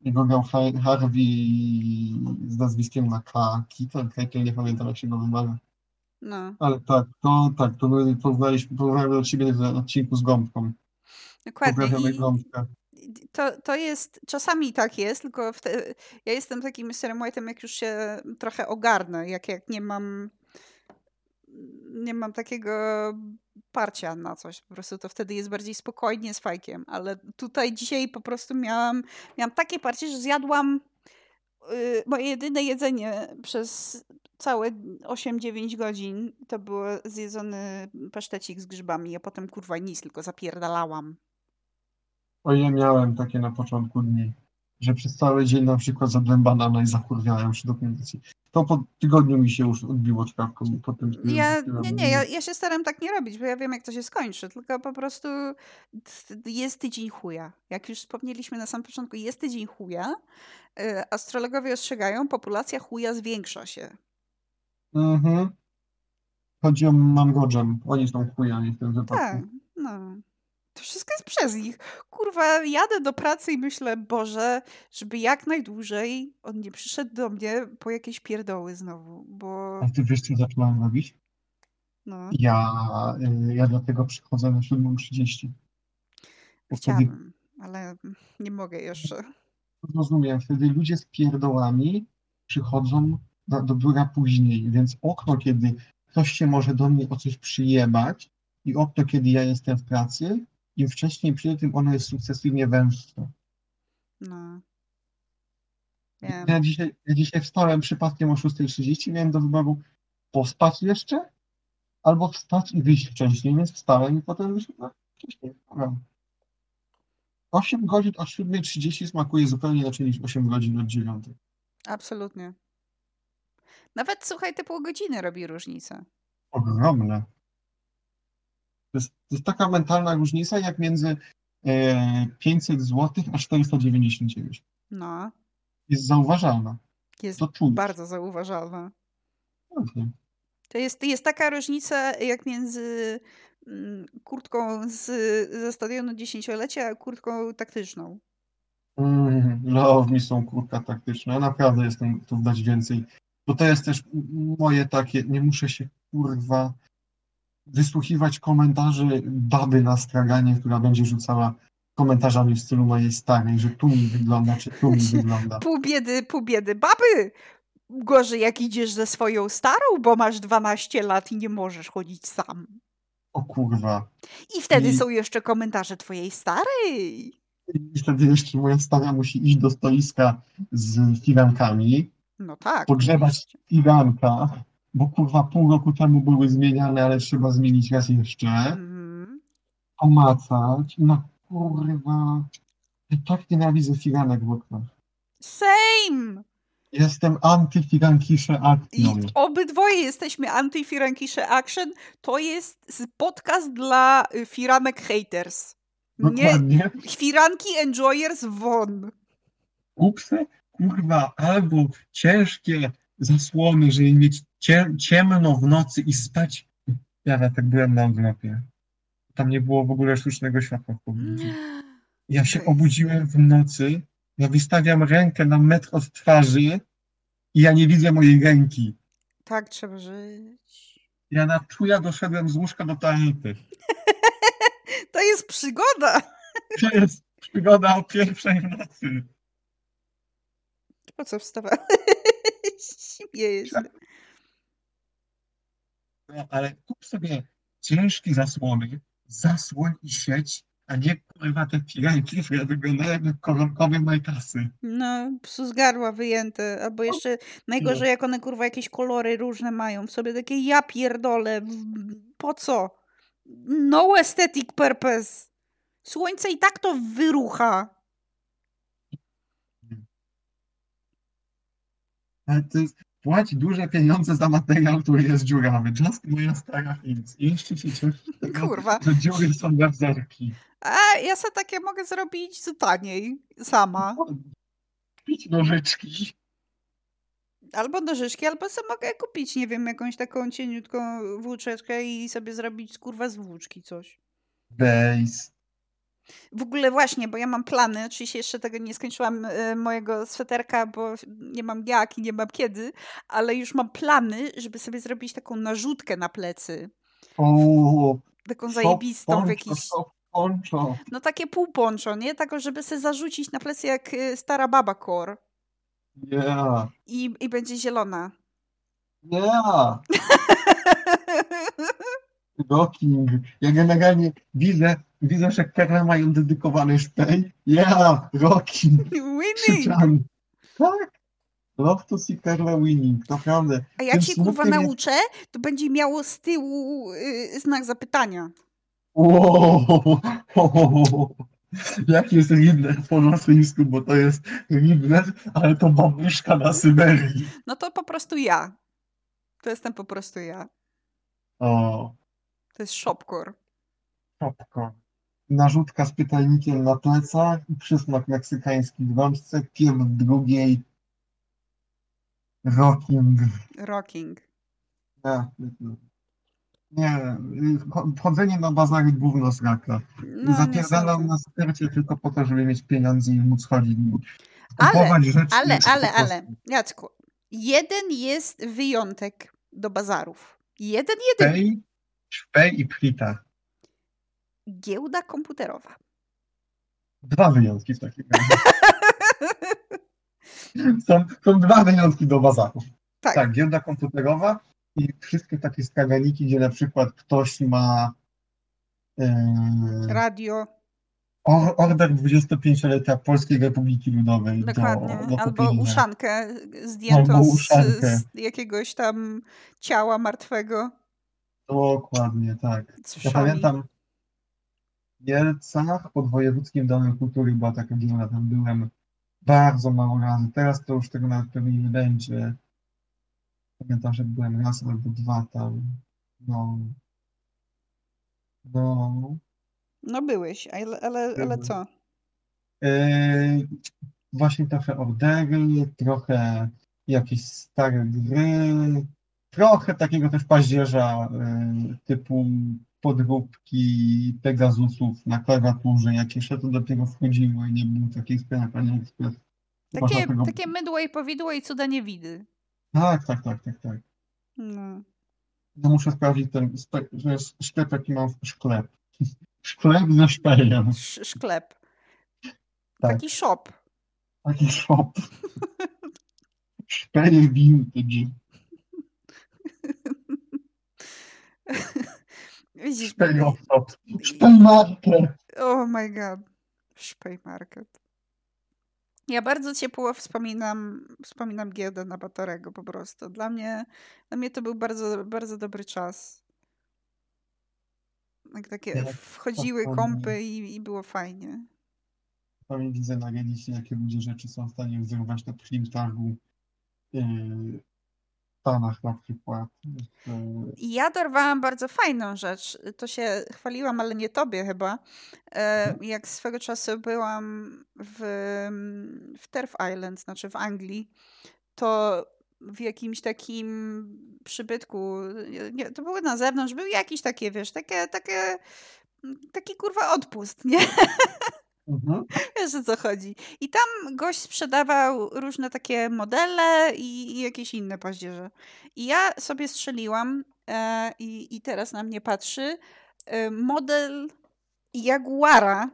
Jego grał Har- Harvey z nazwiskiem na K. Keaton, Keaton, nie pamiętam jak się go wymawia. No, Ale tak, to tak, to my porównaliśmy, porównamy do ciebie w odcinku z gąbką. dokładnie. I gąbkę. to, to jest, czasami tak jest, tylko wte, ja jestem takim Mr. White'em, jak już się trochę ogarnę, jak, jak nie mam nie mam takiego parcia na coś, po prostu to wtedy jest bardziej spokojnie z fajkiem, ale tutaj dzisiaj po prostu miałam, miałam takie parcie, że zjadłam y, moje jedyne jedzenie przez całe 8-9 godzin to był zjedzony pasztecik z grzybami, a potem kurwa nic, tylko zapierdalałam. O ja miałem takie na początku dni, że przez cały dzień na przykład zadłem banana i zakurwiałem przy dokumentacji. To po tygodniu mi się już odbiło czkawką i potem... Ja, nie, nie, ja, ja się staram tak nie robić, bo ja wiem, jak to się skończy, tylko po prostu jest tydzień chuja. Jak już wspomnieliśmy na samym początku, jest tydzień chuja. y, Astrologowie ostrzegają, populacja chuja zwiększa się. Mhm. Chodzi o Mangodżem. Oni są chujami w tym wypadku. Tak, no. To wszystko jest przez nich. Kurwa, jadę do pracy i myślę, Boże, żeby jak najdłużej on nie przyszedł do mnie po jakieś pierdoły znowu, bo A ty wiesz, co zaczynałem robić? no, Ja, y, ja dlatego przychodzę na 7.30. Bo wtedy ale nie mogę jeszcze. rozumiem, wtedy ludzie z pierdołami przychodzą do, do biura później, więc okno, kiedy ktoś się może do mnie o coś przyjebać i okno, kiedy ja jestem w pracy, im wcześniej przyjdę, tym ono jest sukcesywnie węższe. No. Wiem. Ja dzisiaj, ja dzisiaj wstałem przypadkiem o 6.30, miałem do wyboru pospać jeszcze, albo wstać i wyjść wcześniej, więc wstałem i potem wyszedłem wcześniej. Dobra. 8 godzin od 7.30 smakuje zupełnie inaczej niż 8 godzin od 9. Absolutnie. Nawet słuchaj, te pół godziny robi różnicę. Ogromne. To jest, to jest taka mentalna różnica jak między e, 500 zł a 499. No, Jest zauważalna. jest bardzo zauważalna. Pewnie. To jest, jest taka różnica jak między mm, kurtką z, ze stadionu dziesięciolecia, a kurtką taktyczną. Mm, love mi są kurka taktyczne. Ja naprawdę jestem tu dać więcej. Bo to jest też moje takie, nie muszę się kurwa wysłuchiwać komentarzy baby na straganie, która będzie rzucała komentarzami w stylu mojej starej, że tu mi wygląda, czy tu mi wygląda. Pół biedy, pół biedy baby! Gorzej jak idziesz ze swoją starą, bo masz 12 lat i nie możesz chodzić sam. O kurwa. I wtedy I- są jeszcze komentarze twojej starej. I wtedy jeszcze moja stara musi iść do stoiska z firankami, No tak. pogrzebać firanka, bo kurwa pół roku temu były zmieniane, ale trzeba zmienić raz jeszcze. Mhm. pomacać. No kurwa. Ja tak nienawidzę firanek w oknach. Same! Jestem antyfirankisze I akcją. obydwoje jesteśmy anti-Firankisze Action. To jest podcast dla y, firanek haters. Nie, Dokładnie. firanki enjoyers won. Kupsy, kurwa, albo ciężkie zasłony, żeby mieć cie, ciemno w nocy i spać. Ja tak byłem na odlepie. Tam nie było w ogóle sztucznego światła w pobliżu. Ja się obudziłem w nocy, ja wystawiam rękę na metr od twarzy i ja nie widzę mojej ręki. Tak trzeba żyć. Ja na czuja doszedłem z łóżka do toalety. To jest przygoda. To jest przygoda o pierwszej nocy. Po co wstawałeś? Śmieję się. No, ale kup sobie ciężkie zasłony, zasłoń i sieć, a nie kurwa te firanki, które wyglądają jak koronkowe majtasy. No, psu z gardła wyjęte, albo jeszcze najgorzej jak one kurwa jakieś kolory różne mają w sobie, takie ja pierdolę, po co? No aesthetic purpose. Słońce i tak to wyrucha. Ale to jest, płać duże pieniądze za materiał, który jest dziurawy. Just moja stara nic. I jeszcze się cieszę Kurwa. że dziury są na wzorki. A ja sobie takie mogę zrobić taniej, sama. Pić nożyczki. Albo nożyczki, albo sobie mogę kupić, nie wiem, jakąś taką cieniutką włóczeczkę i sobie zrobić kurwa z włóczki coś. Base. W ogóle właśnie, bo ja mam plany, oczywiście jeszcze tego nie skończyłam e, mojego sweterka, bo nie mam jak i nie mam kiedy, ale już mam plany, żeby sobie zrobić taką narzutkę na plecy. O, Taką zajebistą w jakiś... poncho. No takie półponcho, nie? Taką, żeby sobie zarzucić na plecy jak e, stara baba core. Yeah. I, I będzie zielona. Yeah. Rocking. Ja generalnie widzę, widzę, że Kerle mają dedykowany szpej. Yeah, rocking. Winning! Tak. Love to see Kerle winning, naprawdę. A jak Tym się kurwa nauczę, to będzie miało z tyłu y, znak zapytania. Wow. Jaki jest Riddler po rosyjsku, bo to jest Riddler, ale to babuszka na Syberii. No to po prostu ja. To jestem po prostu ja. O, To jest shopcore. czopko. Narzutka z pytajnikiem na plecach i przysmak meksykański w rączce, pierw w drugiej. Rocking. Rocking. Nie, nie, cho- chodzenie na bazary gówno z raka. No, Zapierdalam na stercie tylko po to, żeby mieć pieniądze i móc chodzić. Ale, rzeczy Ale, ale, ale, Jacku, jeden jest wyjątek do bazarów. Jeden, jeden. Szpej i plita. Giełda komputerowa. Dwa wyjątki w takim razie. Są, są dwa wyjątki do bazarów. Tak. Tak, giełda komputerowa i wszystkie takie straganiki, gdzie na przykład ktoś ma e, Radio, or- order 25-lecia Polskiej Republiki Ludowej dokładnie. do, do Albo uszankę zdjętą Albo z, uszankę. z jakiegoś tam ciała martwego. Dokładnie, tak. Ja pamiętam w Kielcach pod Wojewódzkim Domem Kultury była taka giełda, tam byłem bardzo mało razy. Teraz to już tego nawet pewnie nie będzie. Pamiętam, że byłem raz albo dwa tam. No. No. No byłeś, ale, ale, ale Byłem. co? Yy, właśnie trochę ordery, trochę jakieś stare gry, trochę takiego też paździerza yy, typu podróbki Pegasusów na klawiaturze. Jak jeszcze to dopiero wchodziło i nie było takiej sprawy, ani ekspres. Takie, tego- takie mydło i powidło i cuda nie widy. Tak, tak, tak, tak, tak. No. No muszę sprawdzić ten, sklep, jaki mam sklep. Sklep ze szpejem. Sz- Szklep. Tak. Taki shop. Taki shop. Szpeje vintage. Widzisz. Szpejmarkę. Oh my god. Szpej Market. Ja bardzo ciepło wspominam, wspominam giełdę na Batorego po prostu. Dla mnie, dla mnie to był bardzo, bardzo dobry czas. Jak takie wchodziły kompy i, i było fajnie. Sami widzę na Reddicie, jakie ludzie rzeczy są w stanie wzorować na prim targu yy, Stanach na przykład. Yy, I ja dorwałam bardzo fajną rzecz. To się chwaliłam, ale nie tobie chyba. E, Jak swego czasu byłam w, w Turf Island, znaczy w Anglii, to w jakimś takim przybytku, nie, to było na zewnątrz, był jakiś takie, wiesz, takie, takie, taki kurwa odpust, nie? mhm. Wiesz o co chodzi. I tam gość sprzedawał różne takie modele i, i jakieś inne paździerze. I ja sobie strzeliłam e, i, i teraz na mnie patrzy e, model Jaguara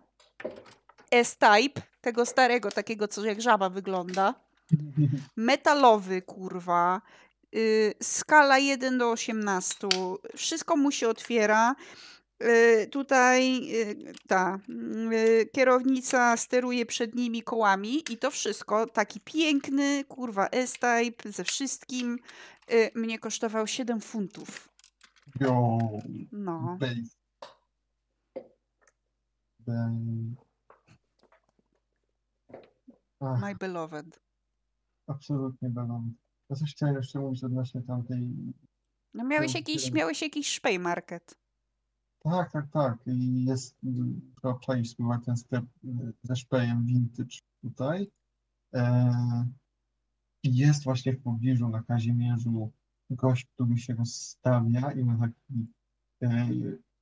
S-Type, tego starego, takiego co jak żaba wygląda. Metalowy, kurwa. Y, skala 1 do 18. Wszystko mu się otwiera. Y, tutaj y, ta y, kierownica steruje przednimi kołami i to wszystko, taki piękny, kurwa S-Type ze wszystkim, mnie kosztował 7 funtów. Yo, No. base. Ach, My beloved. absolutnie belong. Ja coś chciałem jeszcze mówić odnośnie tamtej No miałeś jakiś, miałeś jakiś szpej market. Tak, tak, tak. I jest, to obczaić spróbować ten sklep y, ze szpejem vintage tutaj. E, jest właśnie w pobliżu na Kazimierzu gość, który się rozstawia i ma taki, e,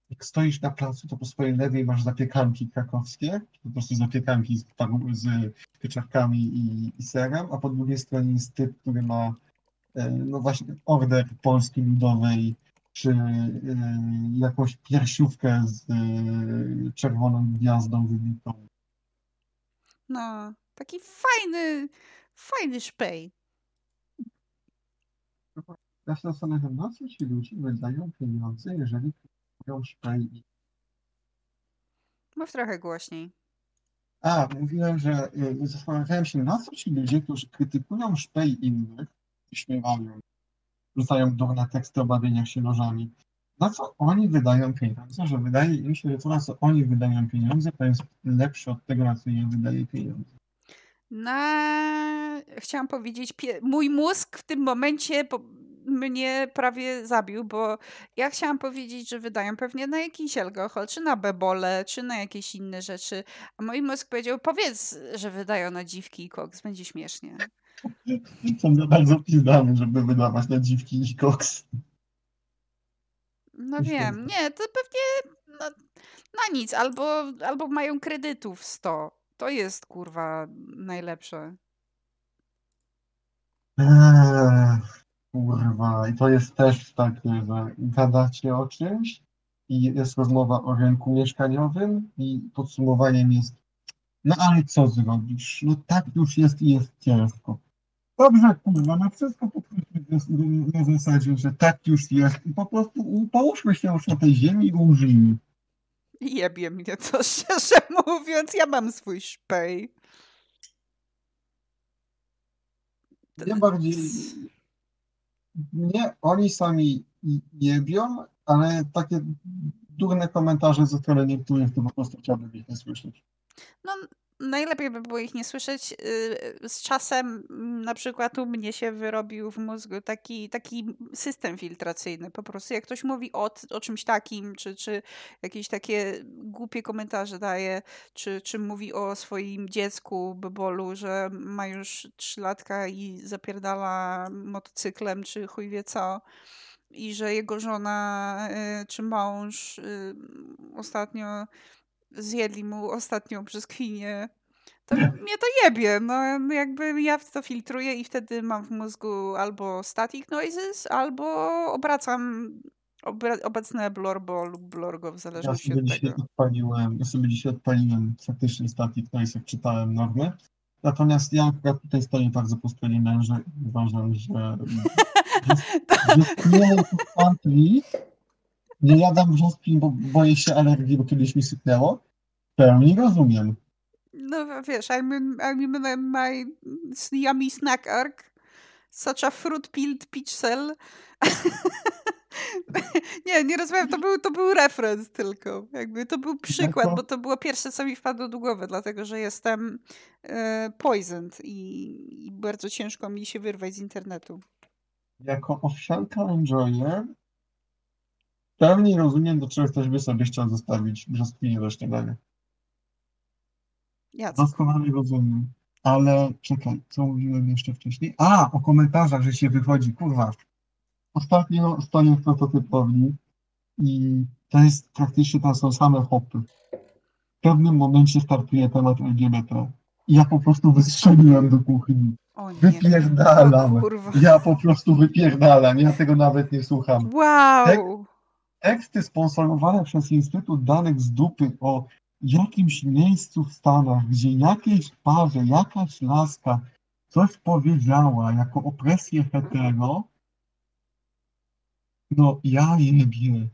jak stoisz na placu, to po swojej lewej masz zapiekanki krakowskie, po prostu zapiekanki z, z pieczarkami i, i serem, a po drugiej stronie jest typ, który ma e, no właśnie order Polski Ludowej czy y, jakąś piersiówkę z y, czerwoną gwiazdą wybitą. No, taki fajny, fajny szpej. Ja się zastanawiam, na co ci ludzie wydają pieniądze, jeżeli kupują szpej. Mów trochę głośniej. A, mówiłem, że y, zastanawiałem się, na co ci ludzie, którzy krytykują szpej innych, śmiewają, rzucają durne teksty o bawieniach się nożami, na co oni wydają pieniądze, że wydaje im się, że to, na co oni wydają pieniądze, to jest lepsze od tego, na co ja wydaję pieniądze. Na... Chciałam powiedzieć, mój mózg w tym momencie mnie prawie zabił, bo ja chciałam powiedzieć, że wydają pewnie na jakiś alkohol, czy na bebole, czy na jakieś inne rzeczy, a mój mózg powiedział, powiedz, że wydają na dziwki i koks, będzie śmiesznie. Są za bardzo pizdane, żeby wydawać na dziwki i koks. No wiem, wiem. nie, to pewnie no, na nic, albo, albo mają kredytów 100. To jest kurwa najlepsze. Eee, kurwa, i to jest też takie, że gadacie o czymś i jest rozmowa o rynku mieszkaniowym i podsumowaniem jest, no ale co zrobisz? No tak już jest i jest ciężko. Dobrze, kurwa, no wszystko po prostu jest na zasadzie, że tak już jest i po prostu połóżmy się już na tej ziemi i umrzyjmy. Jebie mnie to, szczerze mówiąc, ja mam swój szpej. Nie bardziej, nie oni sami jebią, ale takie durne komentarze ze strony niektórych, to po prostu chciałbym ich nie słyszeć. No, najlepiej by było ich nie słyszeć. Y, z czasem mm, na przykład u mnie się wyrobił w mózgu taki, taki system filtracyjny. Po prostu jak ktoś mówi o, o czymś takim, czy, czy jakieś takie głupie komentarze daje, czy, czy mówi o swoim dziecku, bebolu, że ma już trzylatka i zapierdala motocyklem, czy chuj wie co i że jego żona y, czy mąż y, ostatnio zjedli mu ostatnią brzoskwinię, to mnie to jebie. No jakby ja to filtruję i wtedy mam w mózgu albo static noises, albo obracam obecne blorbo lub blorgo w zależności ja sobie od tego. Odpaliłem, ja sobie dzisiaj odpaliłem faktycznie static noise, jak czytałem normy. Natomiast ja akurat tutaj stoję bardzo po stronie męża uważam, że nie nie jadam brzoskwin, bo boję się alergii, bo kiedyś mi sypnęło. Pełni rozumiem. No wiesz, I'm in, I'm in my yummy snack arc. Such a fruit peach cell. nie, nie rozumiem, to był, to był referenc tylko. Jakby to był przykład, bo to było pierwsze, co mi wpadło do głowy, dlatego że jestem e, poisoned i, i, bardzo ciężko mi się wyrwać z internetu. Jako owsianka enjoyer pełni rozumiem, do czego ktoś by sobie chciał zostawić brzoskwinię do śniadania. Jacek. Doskonale rozumiem. Ale czekaj, co mówiłem jeszcze wcześniej? A, o komentarzach, że się wychodzi. Kurwa. Ostatnio stoję w prototypowni i to jest praktycznie tam są same hopy. W pewnym momencie startuje temat LGBT. I ja po prostu wystrzeliłem do kuchni. O nie. Wypierdalam. O. Ja po prostu wypierdalam. Ja tego nawet nie słucham. Wow. Teksty sponsorowane przez Instytut Danych z Dupy o jakimś miejscu w Stanach, gdzie jakiejś parze, jakaś laska coś powiedziała jako opresję hetero, no ja jebie.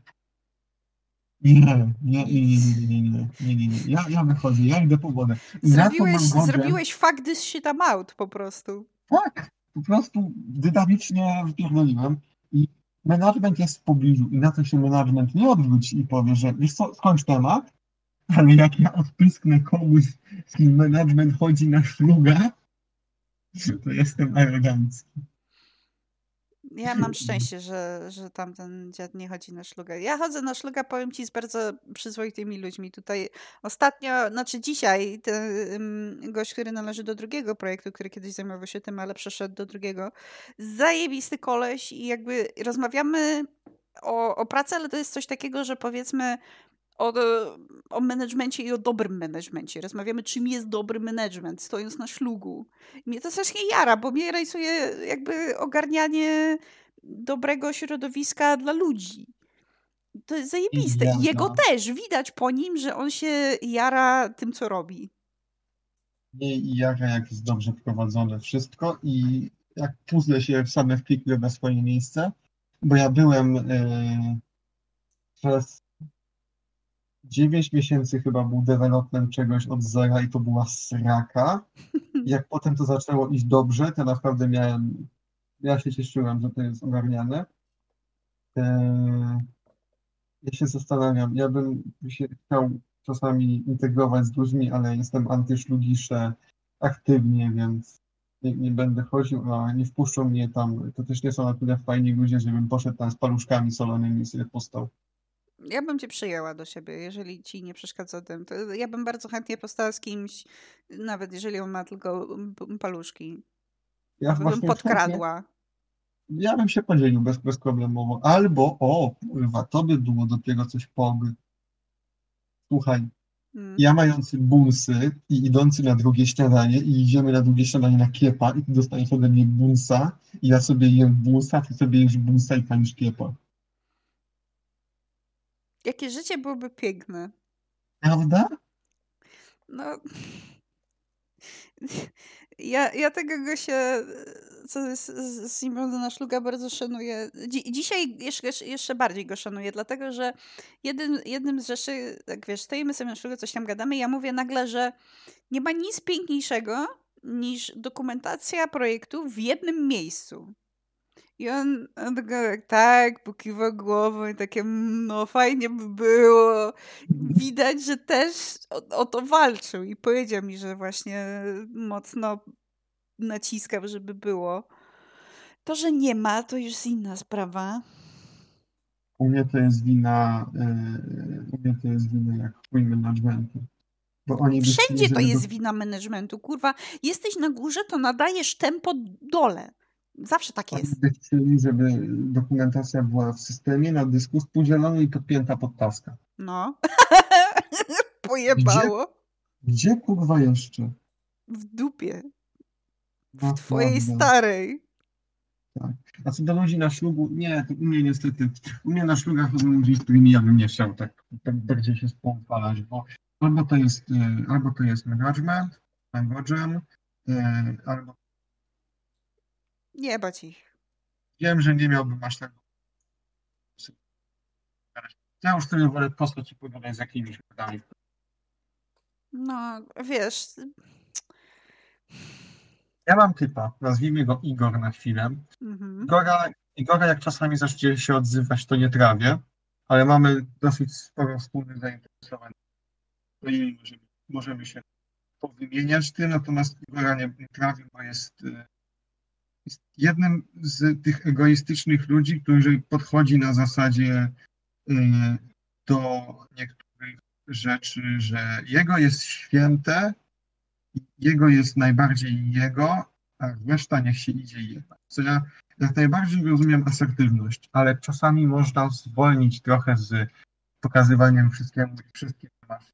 Nie, nie, nie, nie, nie, nie, nie, nie, nie, nie. Ja, ja wychodzę, ja idę po wodę. I Zrobiłeś, zrobiłeś fuck this shit out po prostu. Tak, po prostu dynamicznie wypierdoliłem i management jest w pobliżu i na to się management nie odwróci i powie, że wiesz co, skończ temat, ale jak ja odpisknę komuś, z kim management chodzi na szlugę, to jestem arogancki. Ja mam szczęście, że, że tamten dziad nie chodzi na szlugę. Ja chodzę na szlugę, powiem ci, z bardzo przyzwoitymi ludźmi. Tutaj ostatnio, znaczy dzisiaj, ten gość, który należy do drugiego projektu, który kiedyś zajmował się tym, ale przeszedł do drugiego, zajebisty koleś i jakby rozmawiamy o, o pracy, ale to jest coś takiego, że powiedzmy o, o managemencie i o dobrym managemencie. Rozmawiamy, czym jest dobry management, stojąc na szlugu. I mnie to strasznie jara, bo mnie rajsuje jakby ogarnianie dobrego środowiska dla ludzi. To jest zajebiste. I jego też. Widać po nim, że on się jara tym, co robi. I jara, jak jest dobrze prowadzone wszystko i jak puzzle się same wklikły na swoje miejsce, bo ja byłem yy, przez 9 miesięcy chyba był development czegoś od zera i to była sraka. Jak potem to zaczęło iść dobrze, to naprawdę miałem, ja się cieszyłem, że to jest ogarniane. Eee, ja się zastanawiam, ja bym się chciał czasami integrować z ludźmi, ale jestem antyszlugisze aktywnie, więc nie, nie, będę chodził, a nie wpuszczą mnie tam. To też nie są na tyle fajni ludzie, żebym poszedł tam z paluszkami solonymi i sobie postał. Ja bym cię przyjęła do siebie, jeżeli ci nie przeszkadza tym. To ja bym bardzo chętnie postała z kimś, nawet jeżeli on ma tylko paluszki. Ja bym podkradła. Ja bym się podzielił bez, bezproblemowo. Albo, o kurwa, to by było dopiero coś poby. Słuchaj, hmm. ja mający bunsy i idący na drugie śniadanie i idziemy na drugie śniadanie na kiepa i ty dostaniesz ode mnie bunsa i ja sobie jem bunsa, ty sobie jesz bunsa i palisz kiepa. Jakie życie byłoby piękne. Prawda? No. Ja, ja tego się, co jest z, z na Szluga, bardzo szanuję. Dzi dzisiaj jeszcze, jeszcze bardziej go szanuję, dlatego że jednym, jednym z rzeczy, tak wiesz, stoimy sobie na Szluga, coś tam gadamy, ja mówię nagle, że nie ma nic piękniejszego niż dokumentacja projektu w jednym miejscu. I on, on tylko tak, tak pokiwa głową i takie, "Mm, no fajnie by było. Widać, że też o, o to walczył i powiedział mi, że właśnie mocno naciskał, żeby było. To, że nie ma, to już jest inna sprawa. U mnie to jest wina, yy, u mnie to jest wina jak chuj managementu. Bo oni Wszędzie to jest do- wina managementu. Kurwa, jesteś na górze, to nadajesz tempo dole. Zawsze tak jest. chcieli, żeby dokumentacja była w systemie na dysku podzielona i podpięta pod taska. No. Pojebało. Gdzie kurwa jeszcze? W dupie. No, W twojej prawda. starej. A co do ludzi na ślubu, nie, to u mnie niestety, u mnie na ślubach są ludzi, z którymi ja bym nie chciał tak, tak bardziej się współpalać, bo albo to jest, e, albo to jest management, managem, e, albo Jebać ich. wiem, że nie miałbym aż tak ja już sobie wolę posłać i pogadać z jakimiś pytaniami. No, wiesz, Ja mam typa, nazwijmy go Igor na chwilę. mhm. Igora, Igora jak czasami zacznie się odzywać, to nie trawię, ale mamy dosyć sporo wspólnych zainteresowań. I możemy, możemy się powymieniać tym, natomiast Igora nie, nie trawię, bo jest, y, jest jednym z tych egoistycznych ludzi, który podchodzi na zasadzie y, do niektórych rzeczy, że jego jest święte, jego jest najbardziej jego, a reszta niech się idzie jebać. Co ja jak najbardziej rozumiem asertywność, ale czasami można zwolnić trochę z pokazywaniem wszystkiemu wszystkim masz.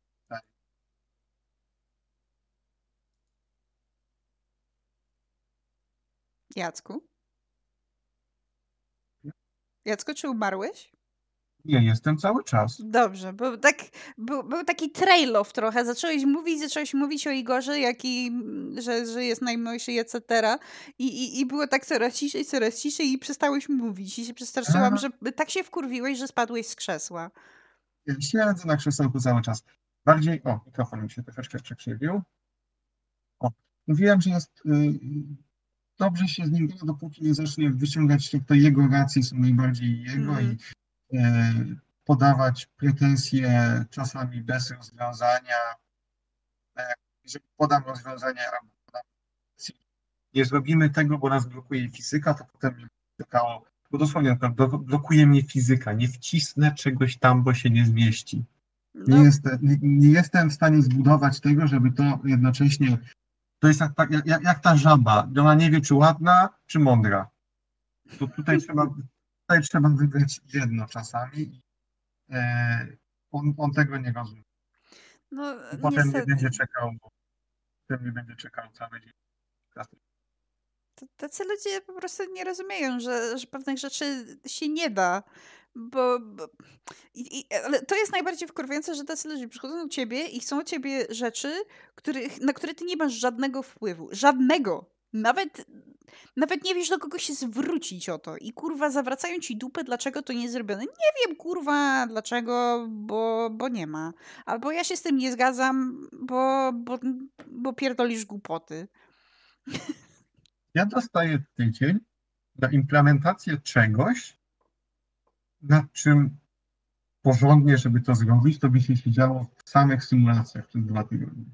Jacku? Jacku, czy umarłeś? Nie, jestem cały czas. Dobrze, bo tak, był, był taki trail-off trochę. Zacząłeś mówić, zacząłeś mówić o Igorze, jaki, że, że jest najmłodszy, etc. I, i, I było tak coraz ciszej, coraz ciszej i przestałeś mówić. I się przestraszyłam, A. że tak się wkurwiłeś, że spadłeś z krzesła. Siedzę na krzesełku cały czas. Bardziej, o, mikrofon mi się troszeczkę przekrzywił. O, mówiłem, że jest y, dobrze się z nim gada, dopóki nie zacznie wyciągać to jego racje są najbardziej jego Mhm. i y, podawać pretensje czasami bez rozwiązania. E, Jeżeli podam rozwiązanie albo podam nie zrobimy tego, bo nas blokuje fizyka, to potem czekało, bo dosłownie blo- blokuje mnie fizyka, nie wcisnę czegoś tam, bo się nie zmieści. Nie, No, jestem, nie, nie jestem w stanie zbudować tego, żeby to jednocześnie. To jest jak, ta- jak, jak, jak ta żaba. Ona nie wie, czy ładna, czy mądra. To tutaj trzeba, tutaj trzeba wybrać jedno czasami. E, on, on tego nie rozumie. no potem nie będzie czekał, bo potem nie będzie czekał cały dzień. Tacy ludzie po prostu nie rozumieją, że, że pewnych rzeczy się nie da. Bo, bo i, i, ale to jest najbardziej wkurwiające, że tacy ludzie przychodzą do ciebie i chcą od ciebie rzeczy, których, na które ty nie masz żadnego wpływu. Żadnego. Nawet, nawet nie wiesz, do kogo się zwrócić o to. I kurwa, zawracają ci dupę, dlaczego to nie zrobione. Nie wiem, kurwa, dlaczego, bo, bo nie ma. Albo ja się z tym nie zgadzam, bo, bo, bo pierdolisz głupoty. Ja dostaję tydzień na implementację czegoś, nad czym porządnie, żeby to zrobić, to by się siedziało w samych symulacjach przez dwa tygodnie.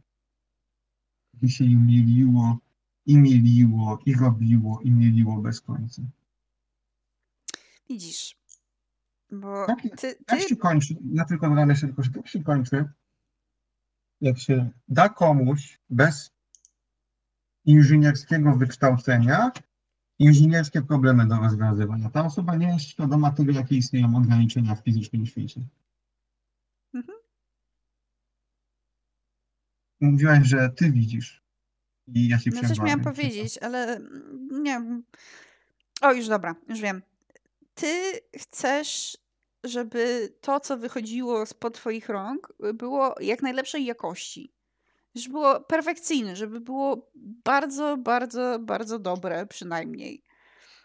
By się i mieliło, i mieliło, i robiło, i mieliło bez końca. Widzisz. Bo Tak, ty, Jak ty się kończy, ja tylko dodam jeszcze tylko, że tak się kończy, jak się da komuś bez inżynierskiego wykształcenia inżynierskie problemy do rozwiązywania. Ta osoba nie jest świadoma tego, jakie istnieją ograniczenia w fizycznym świecie. Mhm. Mówiłaś, że ty widzisz. I ja się No coś miałam powiedzieć, ale nie wiem. O, już dobra, już wiem. Ty chcesz, żeby to, co wychodziło spod twoich rąk, było jak najlepszej jakości. Żeby było perfekcyjne, żeby było bardzo, bardzo, bardzo dobre przynajmniej.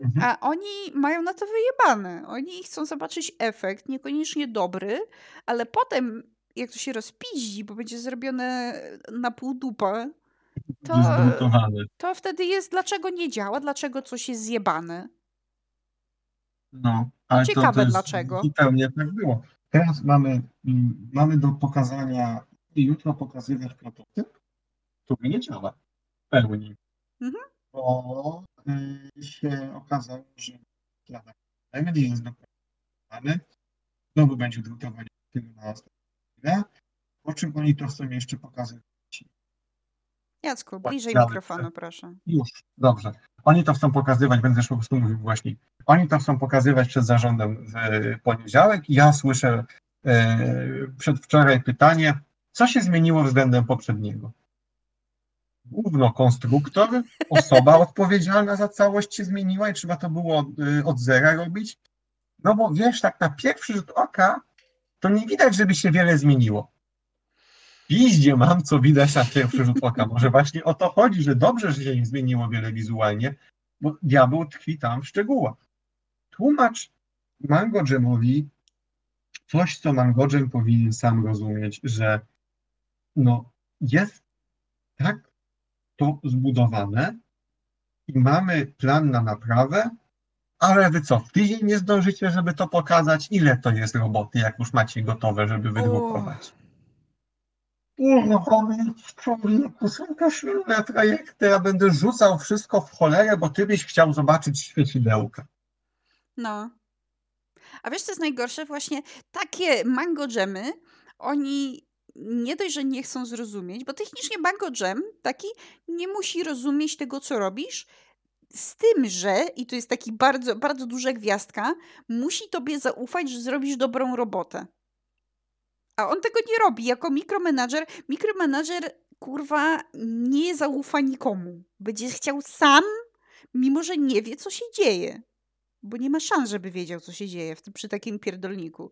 Mhm. A oni mają na to wyjebane. Oni chcą zobaczyć efekt, niekoniecznie dobry, ale potem, jak to się rozpiździ, bo będzie zrobione na pół dupa, to, to wtedy jest, dlaczego nie działa, dlaczego coś jest zjebane. No, ale to- Ciekawe to jest dlaczego. Zupełnie tak było. Teraz mamy, mm, mamy do pokazania i jutro pokazywać prototyp, który nie działa w pełni. Mhm. Bo y, się okazało, że plan nie jest dopracowany. Znowu będzie drukowanie tylu na chwilę. Po czym oni to chcą jeszcze pokazywać. Jacku, bliżej Działy mikrofonu, proszę. Już, dobrze. Oni to chcą pokazywać, będę po prostu mówił właśnie. Oni to chcą pokazywać przed zarządem w poniedziałek ja słyszę e, przedwczoraj pytanie, co się zmieniło względem poprzedniego? Główno konstruktor, osoba odpowiedzialna za całość się zmieniła i trzeba to było e, od zera robić. No bo wiesz, tak na pierwszy rzut oka to nie widać, żeby się wiele zmieniło. Piździe mam, co widać na pierwszy rzut oka. Może właśnie o to chodzi, że dobrze, że się nie zmieniło wiele wizualnie, bo diabeł tkwi tam w szczegółach. Tłumacz Mango Jamowi coś, co Mango Jam powinien sam rozumieć, że no, jest tak to zbudowane i mamy plan na naprawę, ale wy co, w tydzień nie zdążycie, żeby to pokazać? Ile to jest roboty, jak już macie gotowe, żeby wydrukować? Uruchomię człowieku, są to silne projekty, ja będę rzucał wszystko w cholerę, bo ty byś chciał zobaczyć świecidełka. No. A wiesz, co jest najgorsze? Właśnie takie mango dżemy, oni nie dość, że nie chcą zrozumieć, bo technicznie mango dżem taki nie musi rozumieć tego, co robisz, z tym, że, i to jest taki bardzo, bardzo duża gwiazdka, musi tobie zaufać, że zrobisz dobrą robotę. A on tego nie robi. Jako mikromanager, mikromanager kurwa nie zaufa nikomu. Będzie chciał sam, mimo że nie wie, co się dzieje. Bo nie ma szans, żeby wiedział, co się dzieje w tym, przy takim pierdolniku.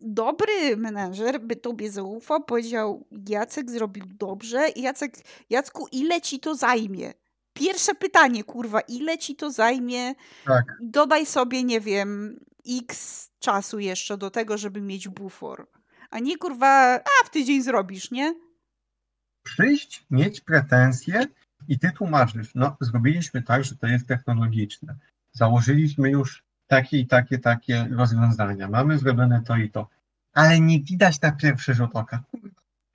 Dobry menadżer by tobie zaufał, powiedział Jacek zrobił dobrze. Jacek, Jacku, ile ci to zajmie? Pierwsze pytanie, kurwa, ile ci to zajmie? Tak. Dodaj sobie, nie wiem, x czasu jeszcze do tego, żeby mieć bufor. A nie kurwa, a w tydzień zrobisz, nie? Przyjść, mieć pretensje i ty tłumaczysz, no zrobiliśmy tak, że to jest technologiczne. Założyliśmy już takie i takie, takie rozwiązania. Mamy zrobione to i to. Ale nie widać na pierwszy rzut oka.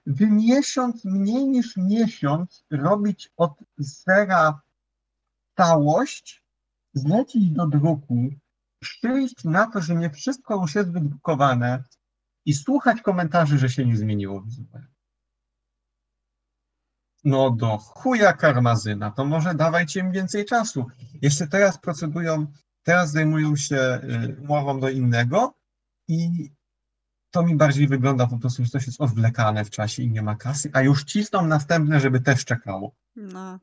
Wy miesiąc, mniej niż miesiąc robić od zera całość, zlecić do druku, przyjść na to, że nie wszystko już jest wydrukowane i słuchać komentarzy, że się nie zmieniło. No do chuja karmazyna, to może dawajcie im więcej czasu. Jeszcze teraz procedują, teraz zajmują się y, umową do innego i to mi bardziej wygląda po prostu, że coś jest odwlekane w czasie i nie ma kasy, a już cisną następne, żeby też czekało. No.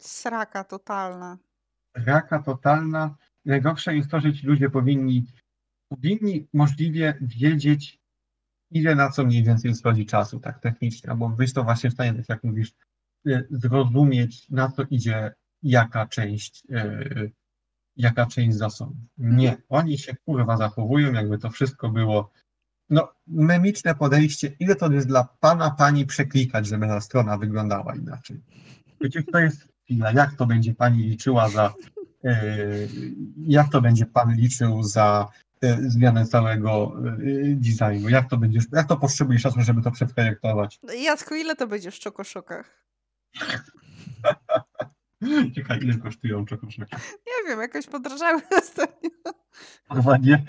Sraka totalna. Raka totalna. Najgorsze jest to, że ci ludzie powinni, powinni możliwie wiedzieć, ile na co mniej więcej schodzi czasu, tak technicznie, albo być to właśnie w stanie, tak jak mówisz, y, zrozumieć, na co idzie jaka część, y, jaka część zasobów. Nie, oni się kurwa zachowują, jakby to wszystko było no, memiczne podejście, ile to jest dla pana, pani przeklikać, żeby ta strona wyglądała inaczej. Wiecie, to jest chwila, jak to będzie pani liczyła za, y, jak to będzie pan liczył za y, zmianę całego y, designu, jak to będziesz, jak to potrzebujesz czasu, żeby to przeprojektować. Jacku, ile to będzie w czokoszokach? Ciekawe, ile kosztują czekoszeki. Nie wiem, jakoś podrażały ostatnio. Kurwa, nie,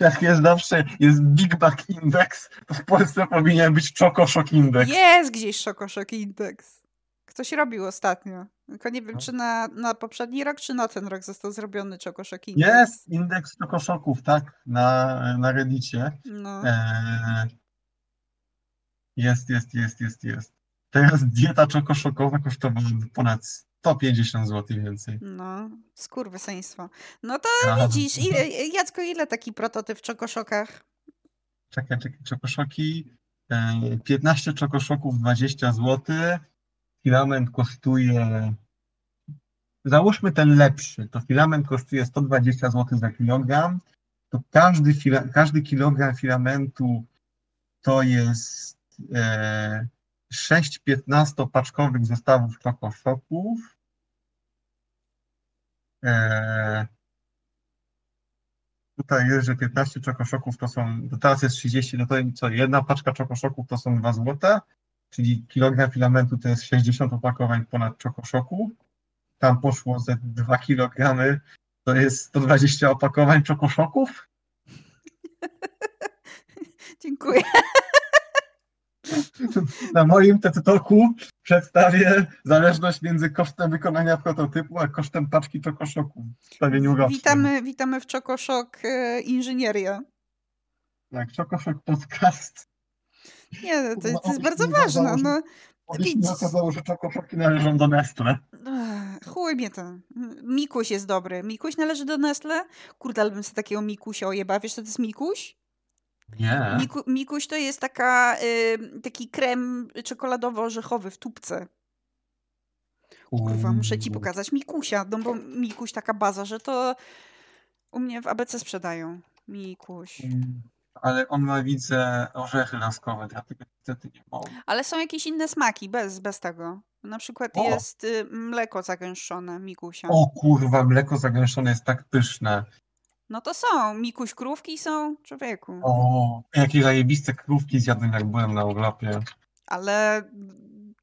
jak jest zawsze, jest Big Back Index, to w Polsce powinien być Czokoszok Index. Jest gdzieś szokoszok indeks. Ktoś robił ostatnio. Tylko nie wiem, No. czy na, na poprzedni rok, czy na ten rok został zrobiony czokoszok indeks. Jest indeks czokoszoków, tak, na, na Reddicie. No. Eee, jest, jest, jest, jest, jest. Teraz dieta czokoszokowa kosztowała ponad 150 zł więcej. No, skurwysyństwo. No to Aha. widzisz, ile, Jacko, ile taki prototyp w czokoszokach? Czekaj, czekaj, czokoszoki. E, 15 czokoszoków 20 zł. Filament kosztuje. Załóżmy ten lepszy. To filament kosztuje 120 zł za kilogram. To każdy, fila, każdy kilogram filamentu to jest e, 6 15-paczkowych zestawów czokoszoków. E, Tutaj jest, że 15 czokoszoków to są, to teraz jest 30, no to co, jedna paczka czokoszoków to są 2 złote, czyli kilogram filamentu to jest 60 opakowań ponad czokoszoku. Tam poszło ze 2 kilogramy, to jest 120 opakowań czokoszoków. Dziękuję. Na moim TED Talku przedstawię zależność między kosztem wykonania prototypu, a kosztem paczki czokoszoku. Witamy, witamy w Czokoszok e, Inżynieria. Tak, Czokoszok Podcast. Nie, to, to No, jest bardzo ważne. No, Widzisz. okazało, że czokoszoki należą do Nestle. Chuj mnie to. Mikuś jest dobry. Mikuś należy do Nestle? Kurde, ale bym sobie takiego Mikusia ojeba. Wiesz, co to jest Mikuś? Nie. Miku, Mikuś to jest taka, y, taki krem czekoladowo-orzechowy w tubce. Kurwa, muszę ci pokazać Mikusia, no bo Mikuś taka baza, że to u mnie w ABC sprzedają. Mikuś. Mm, Ale on ma, widzę, orzechy laskowe, dlatego niestety nie mogę. Ale są jakieś inne smaki, bez, bez tego. Na przykład O! jest y, mleko zagęszczone Mikusia. O kurwa, mleko zagęszczone jest tak pyszne. No to są. Mikuś krówki są, człowieku. O, jakie zajebiste krówki zjadłem, jak byłem na urlopie. Ale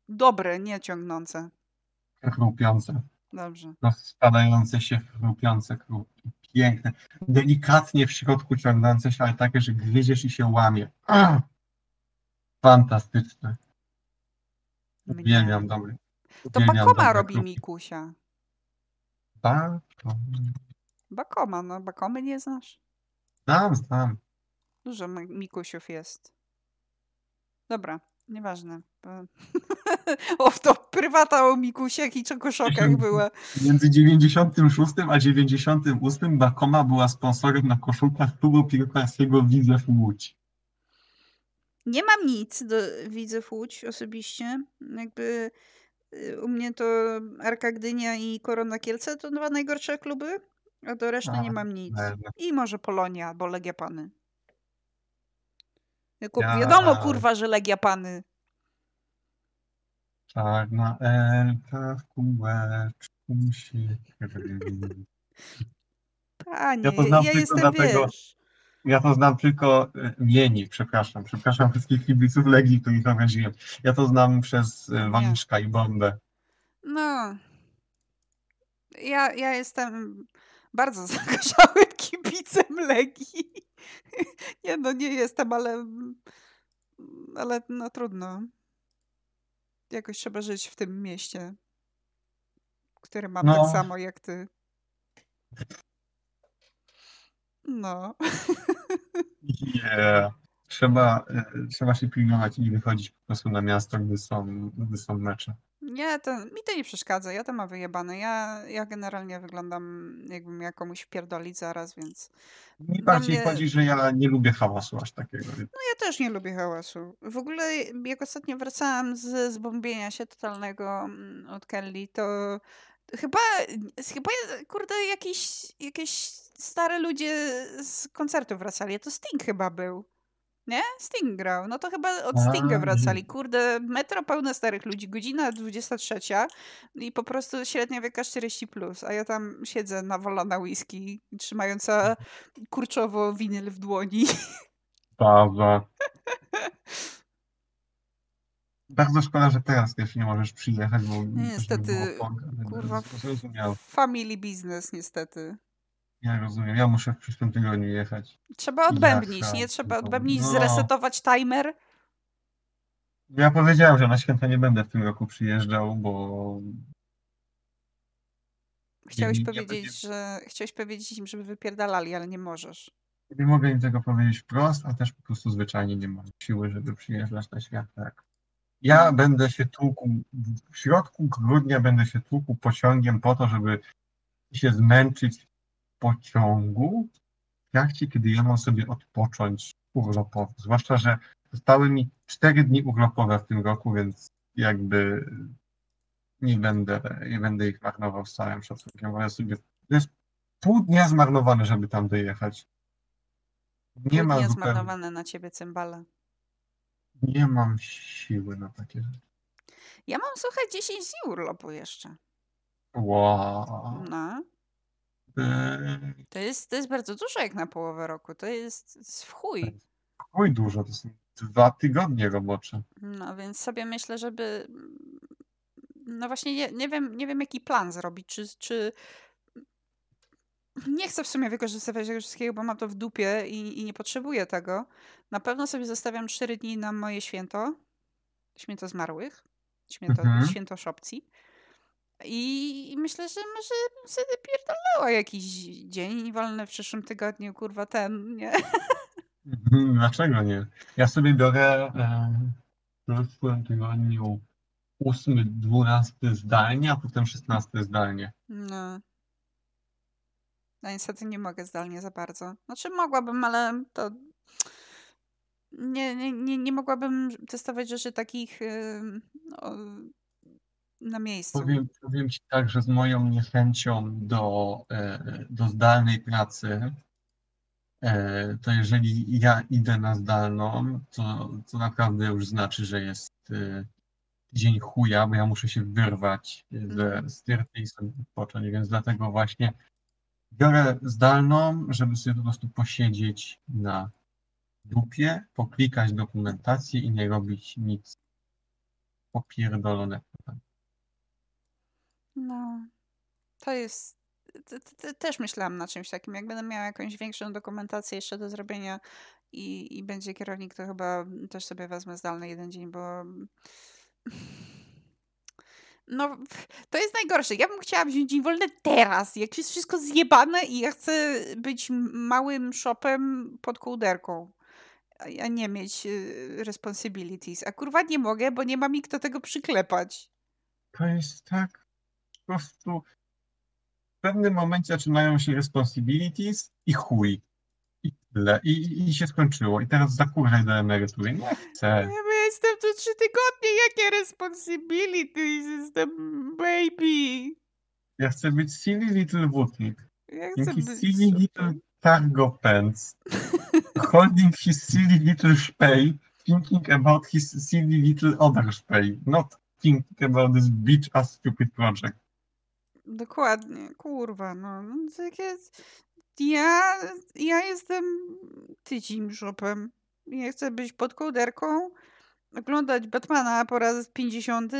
dobre, nie ciągnące. Chrupiące. Dobrze. Rozpadające się, chrupiące krówki. Piękne. Delikatnie w środku ciągnące się, ale takie, że gryziesz i się łamie. Ah! Fantastyczne. Uwielbiam dobry. To uwielbiam Bakoma dobre robi krówki. Mikusia. Bakoma. Bakoma, no Bakomy nie znasz? Znam, znam. Dużo mi- Mikusiów jest. Dobra, nieważne. bo- o, to prywata o Mikusiach i czekoszokach była. Między 96 a 98 Bakoma była sponsorem na koszulkach klubu piłkarskiego Widzew Łódź. Nie mam nic do widzów Łódź osobiście. Jakby y, u mnie to Arka Gdynia i Korona Kielce to dwa najgorsze kluby, a do reszty nie mam nic. e, I może Polonia albo Legia Pany. Jako, Ja- Wiadomo kurwa, że Legia Pany. Czarna elka w kółeczku się. Panie, Ja to znam ja tylko jestem, dlatego- wiesz... Ja to znam tylko e, mieni, przepraszam. Przepraszam wszystkich kibiców Legii, których obraziłem. Ja to znam przez e, Waliszka i Bombę. No. Ja, ja jestem bardzo zagorzałym kibicem Legii. Nie no, nie jestem, ale... Ale no trudno. Jakoś trzeba żyć w tym mieście, które mam No. tak samo jak ty. No. Yeah. Trzeba, e, trzeba się pilnować i wychodzić po prostu na miasto, gdy są, gdy są mecze. Nie, to, mi to nie przeszkadza, ja to mam wyjebane. Ja, ja generalnie wyglądam jakbym ja komuś wpierdolić zaraz, więc... Mi bardziej mnie- chodzi, że ja nie lubię hałasu aż takiego. No ja też nie lubię hałasu. W ogóle jak ostatnio wracałam z zbombienia się totalnego mm, od Kelly, to chyba, chyba kurde jakieś, jakieś stare ludzie z koncertu wracali. To Sting chyba był. Nie? Sting grał. No to chyba od Stinga wracali. nie. Kurde, metro pełne starych ludzi, godzina 23 i po prostu średnia wieka 40+, plus, a ja tam siedzę nawalona whisky, trzymająca kurczowo winyl w dłoni. Bardzo. Bardzo szkoda, że teraz też nie możesz przyjechać, bo Niestety, by kurwa. Family business, niestety. Ja rozumiem. Ja muszę w przyszłym tygodniu jechać. Trzeba odbębnić, Jaka nie? Trzeba odbębnić, no. zresetować timer. Ja powiedziałem, że na święta nie będę w tym roku przyjeżdżał, bo Chciałeś nie powiedzieć, będzie- że chciałeś powiedzieć im, żeby wypierdalali, ale nie możesz. nie mogę im tego powiedzieć wprost, a też po prostu zwyczajnie nie mam siły, żeby przyjeżdżać na święta. Ja będę się tłukł, w środku grudnia będę się tłukł pociągiem po to, żeby się zmęczyć pociągu w trakcie, kiedy ja mam sobie odpocząć urlopowo. Zwłaszcza, że zostały mi cztery dni urlopowe w tym roku, więc jakby nie będę, nie będę ich marnował z całym szacunkiem. Wolę sobie, to jest pół dnia zmarnowane, żeby tam dojechać. Nie Pół ma dnia zupełnie, zmarnowane na ciebie cymbale. nie mam siły na takie rzeczy. Ja mam, słuchaj, 10 dni urlopu jeszcze. Wow. No. To jest, to jest bardzo dużo jak na połowę roku. To jest, to jest w chuj. chuj dużo, to są dwa tygodnie robocze. No więc sobie myślę, żeby. No właśnie nie, nie, wiem, nie wiem, jaki plan zrobić. Czy, czy. Nie chcę w sumie wykorzystywać tego wszystkiego, bo mam to w dupie i, i nie potrzebuję tego. Na pewno sobie zostawiam 4 dni na moje święto. Święto zmarłych. Święto, Mhm. święto szopci. I, myślę, że może sobie pierdolnęła jakiś dzień wolny w przyszłym tygodniu, kurwa ten, nie? Mhm, Dlaczego nie? Ja sobie biorę e, w przyszłym tygodniu 8, 12 zdalnie, a potem 16 zdalnie. No. No niestety nie mogę zdalnie za bardzo. Znaczy mogłabym, ale to nie, nie, nie, nie mogłabym testować rzeczy takich no, na miejscu. Powiem, powiem Ci tak, że z moją niechęcią do, e, do zdalnej pracy, e, to jeżeli ja idę na zdalną, to, to naprawdę już znaczy, że jest e, dzień chuja, bo ja muszę się wyrwać ze styrty i sobie odpocząć, więc dlatego właśnie biorę zdalną, żeby sobie po prostu posiedzieć na dupie, poklikać dokumentację i nie robić nic popierdolonego. No, to jest. Też myślałam na czymś takim. Jak będę miała jakąś większą dokumentację jeszcze do zrobienia i, i będzie kierownik, to chyba też sobie wezmę zdalny jeden dzień, bo. No, to jest najgorsze. Ja bym chciała wziąć dzień wolny teraz, jak jest wszystko zjebane i ja chcę być małym shopem pod kołderką, a nie mieć y, responsibilities. A kurwa nie mogę, bo nie ma mi kto tego przyklepać. To jest tak prostu w pewnym momencie zaczynają się responsibilities i chuj. I tyle. I, i, się skończyło. I teraz zakurzaj do emerytury. Nie chcę. Ja bo ja jestem tu trzy tygodnie, jakie responsibilities? Jestem baby. Ja chcę być silly little wutnik. Ja chcę Jaki być silly little cargo pants. Holding his silly little spay. Thinking about his silly little other spay. Not thinking about this bitch ass stupid project. Dokładnie, kurwa, no. no jest... Ja, ja jestem tycim shopem. Ja chcę być pod kołderką, oglądać Batmana po raz 50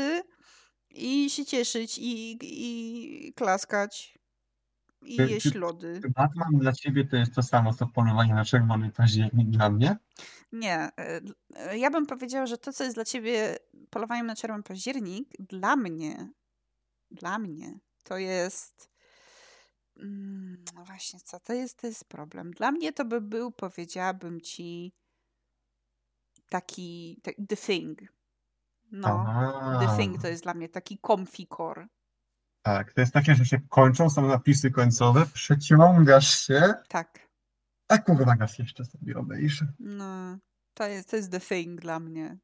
i się cieszyć i, i klaskać i Czy- jeść lody. Czy Batman dla ciebie to jest to samo, co polowanie na czerwony październik dla mnie? Nie, e, ja bym powiedziała, że to, co jest dla ciebie polowaniem na czerwony październik, dla mnie, dla mnie, to jest. Mm, no właśnie, co to jest, to jest problem. Dla mnie to by był, powiedziałabym ci, taki, ta- The Thing. No, The Aha. Thing to jest dla mnie taki comfy core. Tak, to jest takie, że się kończą, są napisy końcowe, przeciągasz się, Tak, a kurwa raz jeszcze sobie obejrzę. no, to jest, to jest The Thing dla mnie.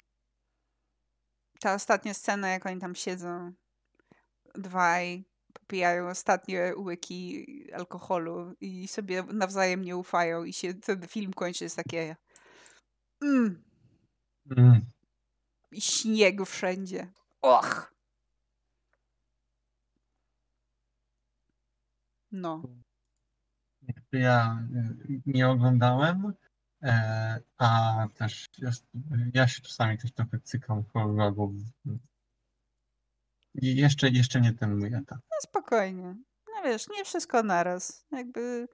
Ta ostatnia scena, jak oni tam siedzą, dwaj, popijają ostatnie łyki alkoholu i sobie nawzajem nie ufają i się ten film kończy, jest takie mm, Mm. i śnieg wszędzie. Och! No. Ja y, nie oglądałem, e, a też jest, ja się czasami też trochę cykam horrorów. Jeszcze, jeszcze nie ten mój etap. No spokojnie. No wiesz, nie wszystko naraz. Jakby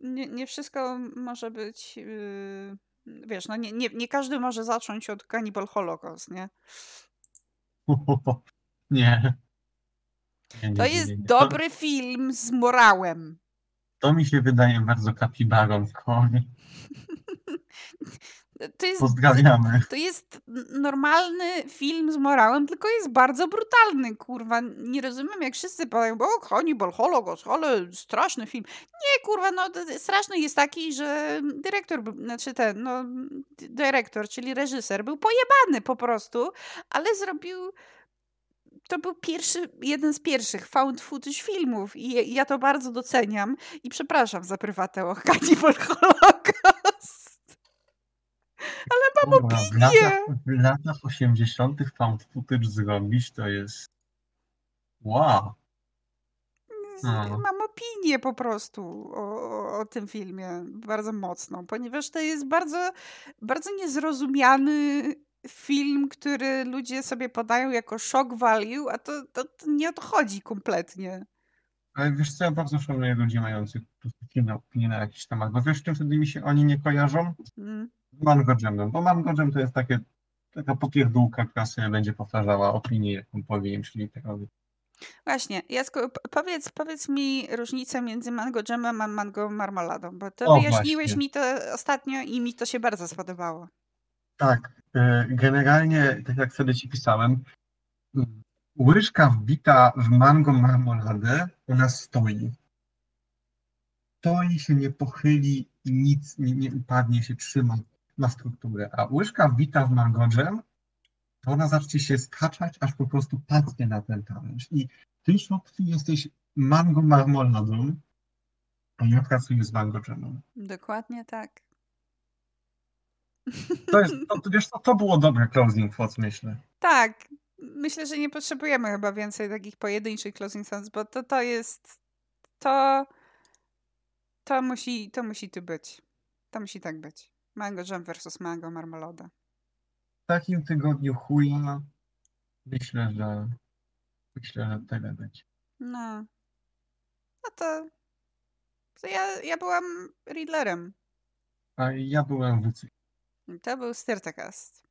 nie, nie wszystko może być yy, wiesz, no nie, nie, nie każdy może zacząć od Cannibal Holocaust, nie? Nie. Nie, nie, To jest nie, dobry film z morałem. To, to mi się wydaje bardzo kapibarą w. To jest, Pozdrawiamy. to jest normalny film z morałem, tylko jest bardzo brutalny, kurwa. Nie rozumiem, jak wszyscy powiedzą, o, Hannibal Holocaust, ale straszny film. Nie, kurwa, no straszny jest taki, że dyrektor, znaczy ten, no, dyrektor, czyli reżyser, był pojebany po prostu, ale zrobił to był pierwszy, jeden z pierwszych found footage filmów i ja- ja to bardzo doceniam i przepraszam za prywatę o Hannibal Holocaust. Kurwa, w latach, w latach 80. found footage zrobić to jest wow. No. mam opinię po prostu o, o, o tym filmie, bardzo mocną, ponieważ to jest bardzo, bardzo niezrozumiany film, który ludzie sobie podają jako shock value, a to, to, to nie o to chodzi kompletnie. Ale wiesz co, ja bardzo szanuję ludzi mających po prostu silne opinie na jakiś temat, bo wiesz czym wtedy mi się oni nie kojarzą? Mm. Mango Jamem, bo Mango Jam to jest takie, taka popierdółka, która sobie będzie powtarzała opinię, jaką powiem, czyli taka Właśnie, Jasku, p- powiedz, powiedz mi różnicę między mango jamem a mango marmoladą, bo to O, wyjaśniłeś właśnie. mi to ostatnio i mi to się bardzo spodobało. Tak, e, generalnie, tak jak wtedy ci pisałem, łyżka wbita w mango marmoladę, ona stoi. Stoi się, nie pochyli i nic nie, nie upadnie, się trzyma, ma strukturę. A łyżka wbita w mango jam, to ona zacznie się skaczać, aż po prostu padnie na ten talerz. I ty, Szotwi, jesteś mango marmoladą, a ja pracuję z mango jamem. Dokładnie tak. To jest, to, to, wiesz, co, to było dobre closing thoughts, myślę. Tak, myślę, że nie potrzebujemy chyba więcej takich pojedynczych closing thoughts, bo to, to jest, to, to musi, to musi tu być. To musi tak być. Mango jam versus mango marmolada. w takim tygodniu chuja myślę, że myślę, że tyle będzie. No. No to, to ja, ja byłam Riddlerem. A ja byłem WC. To był Styrtacast.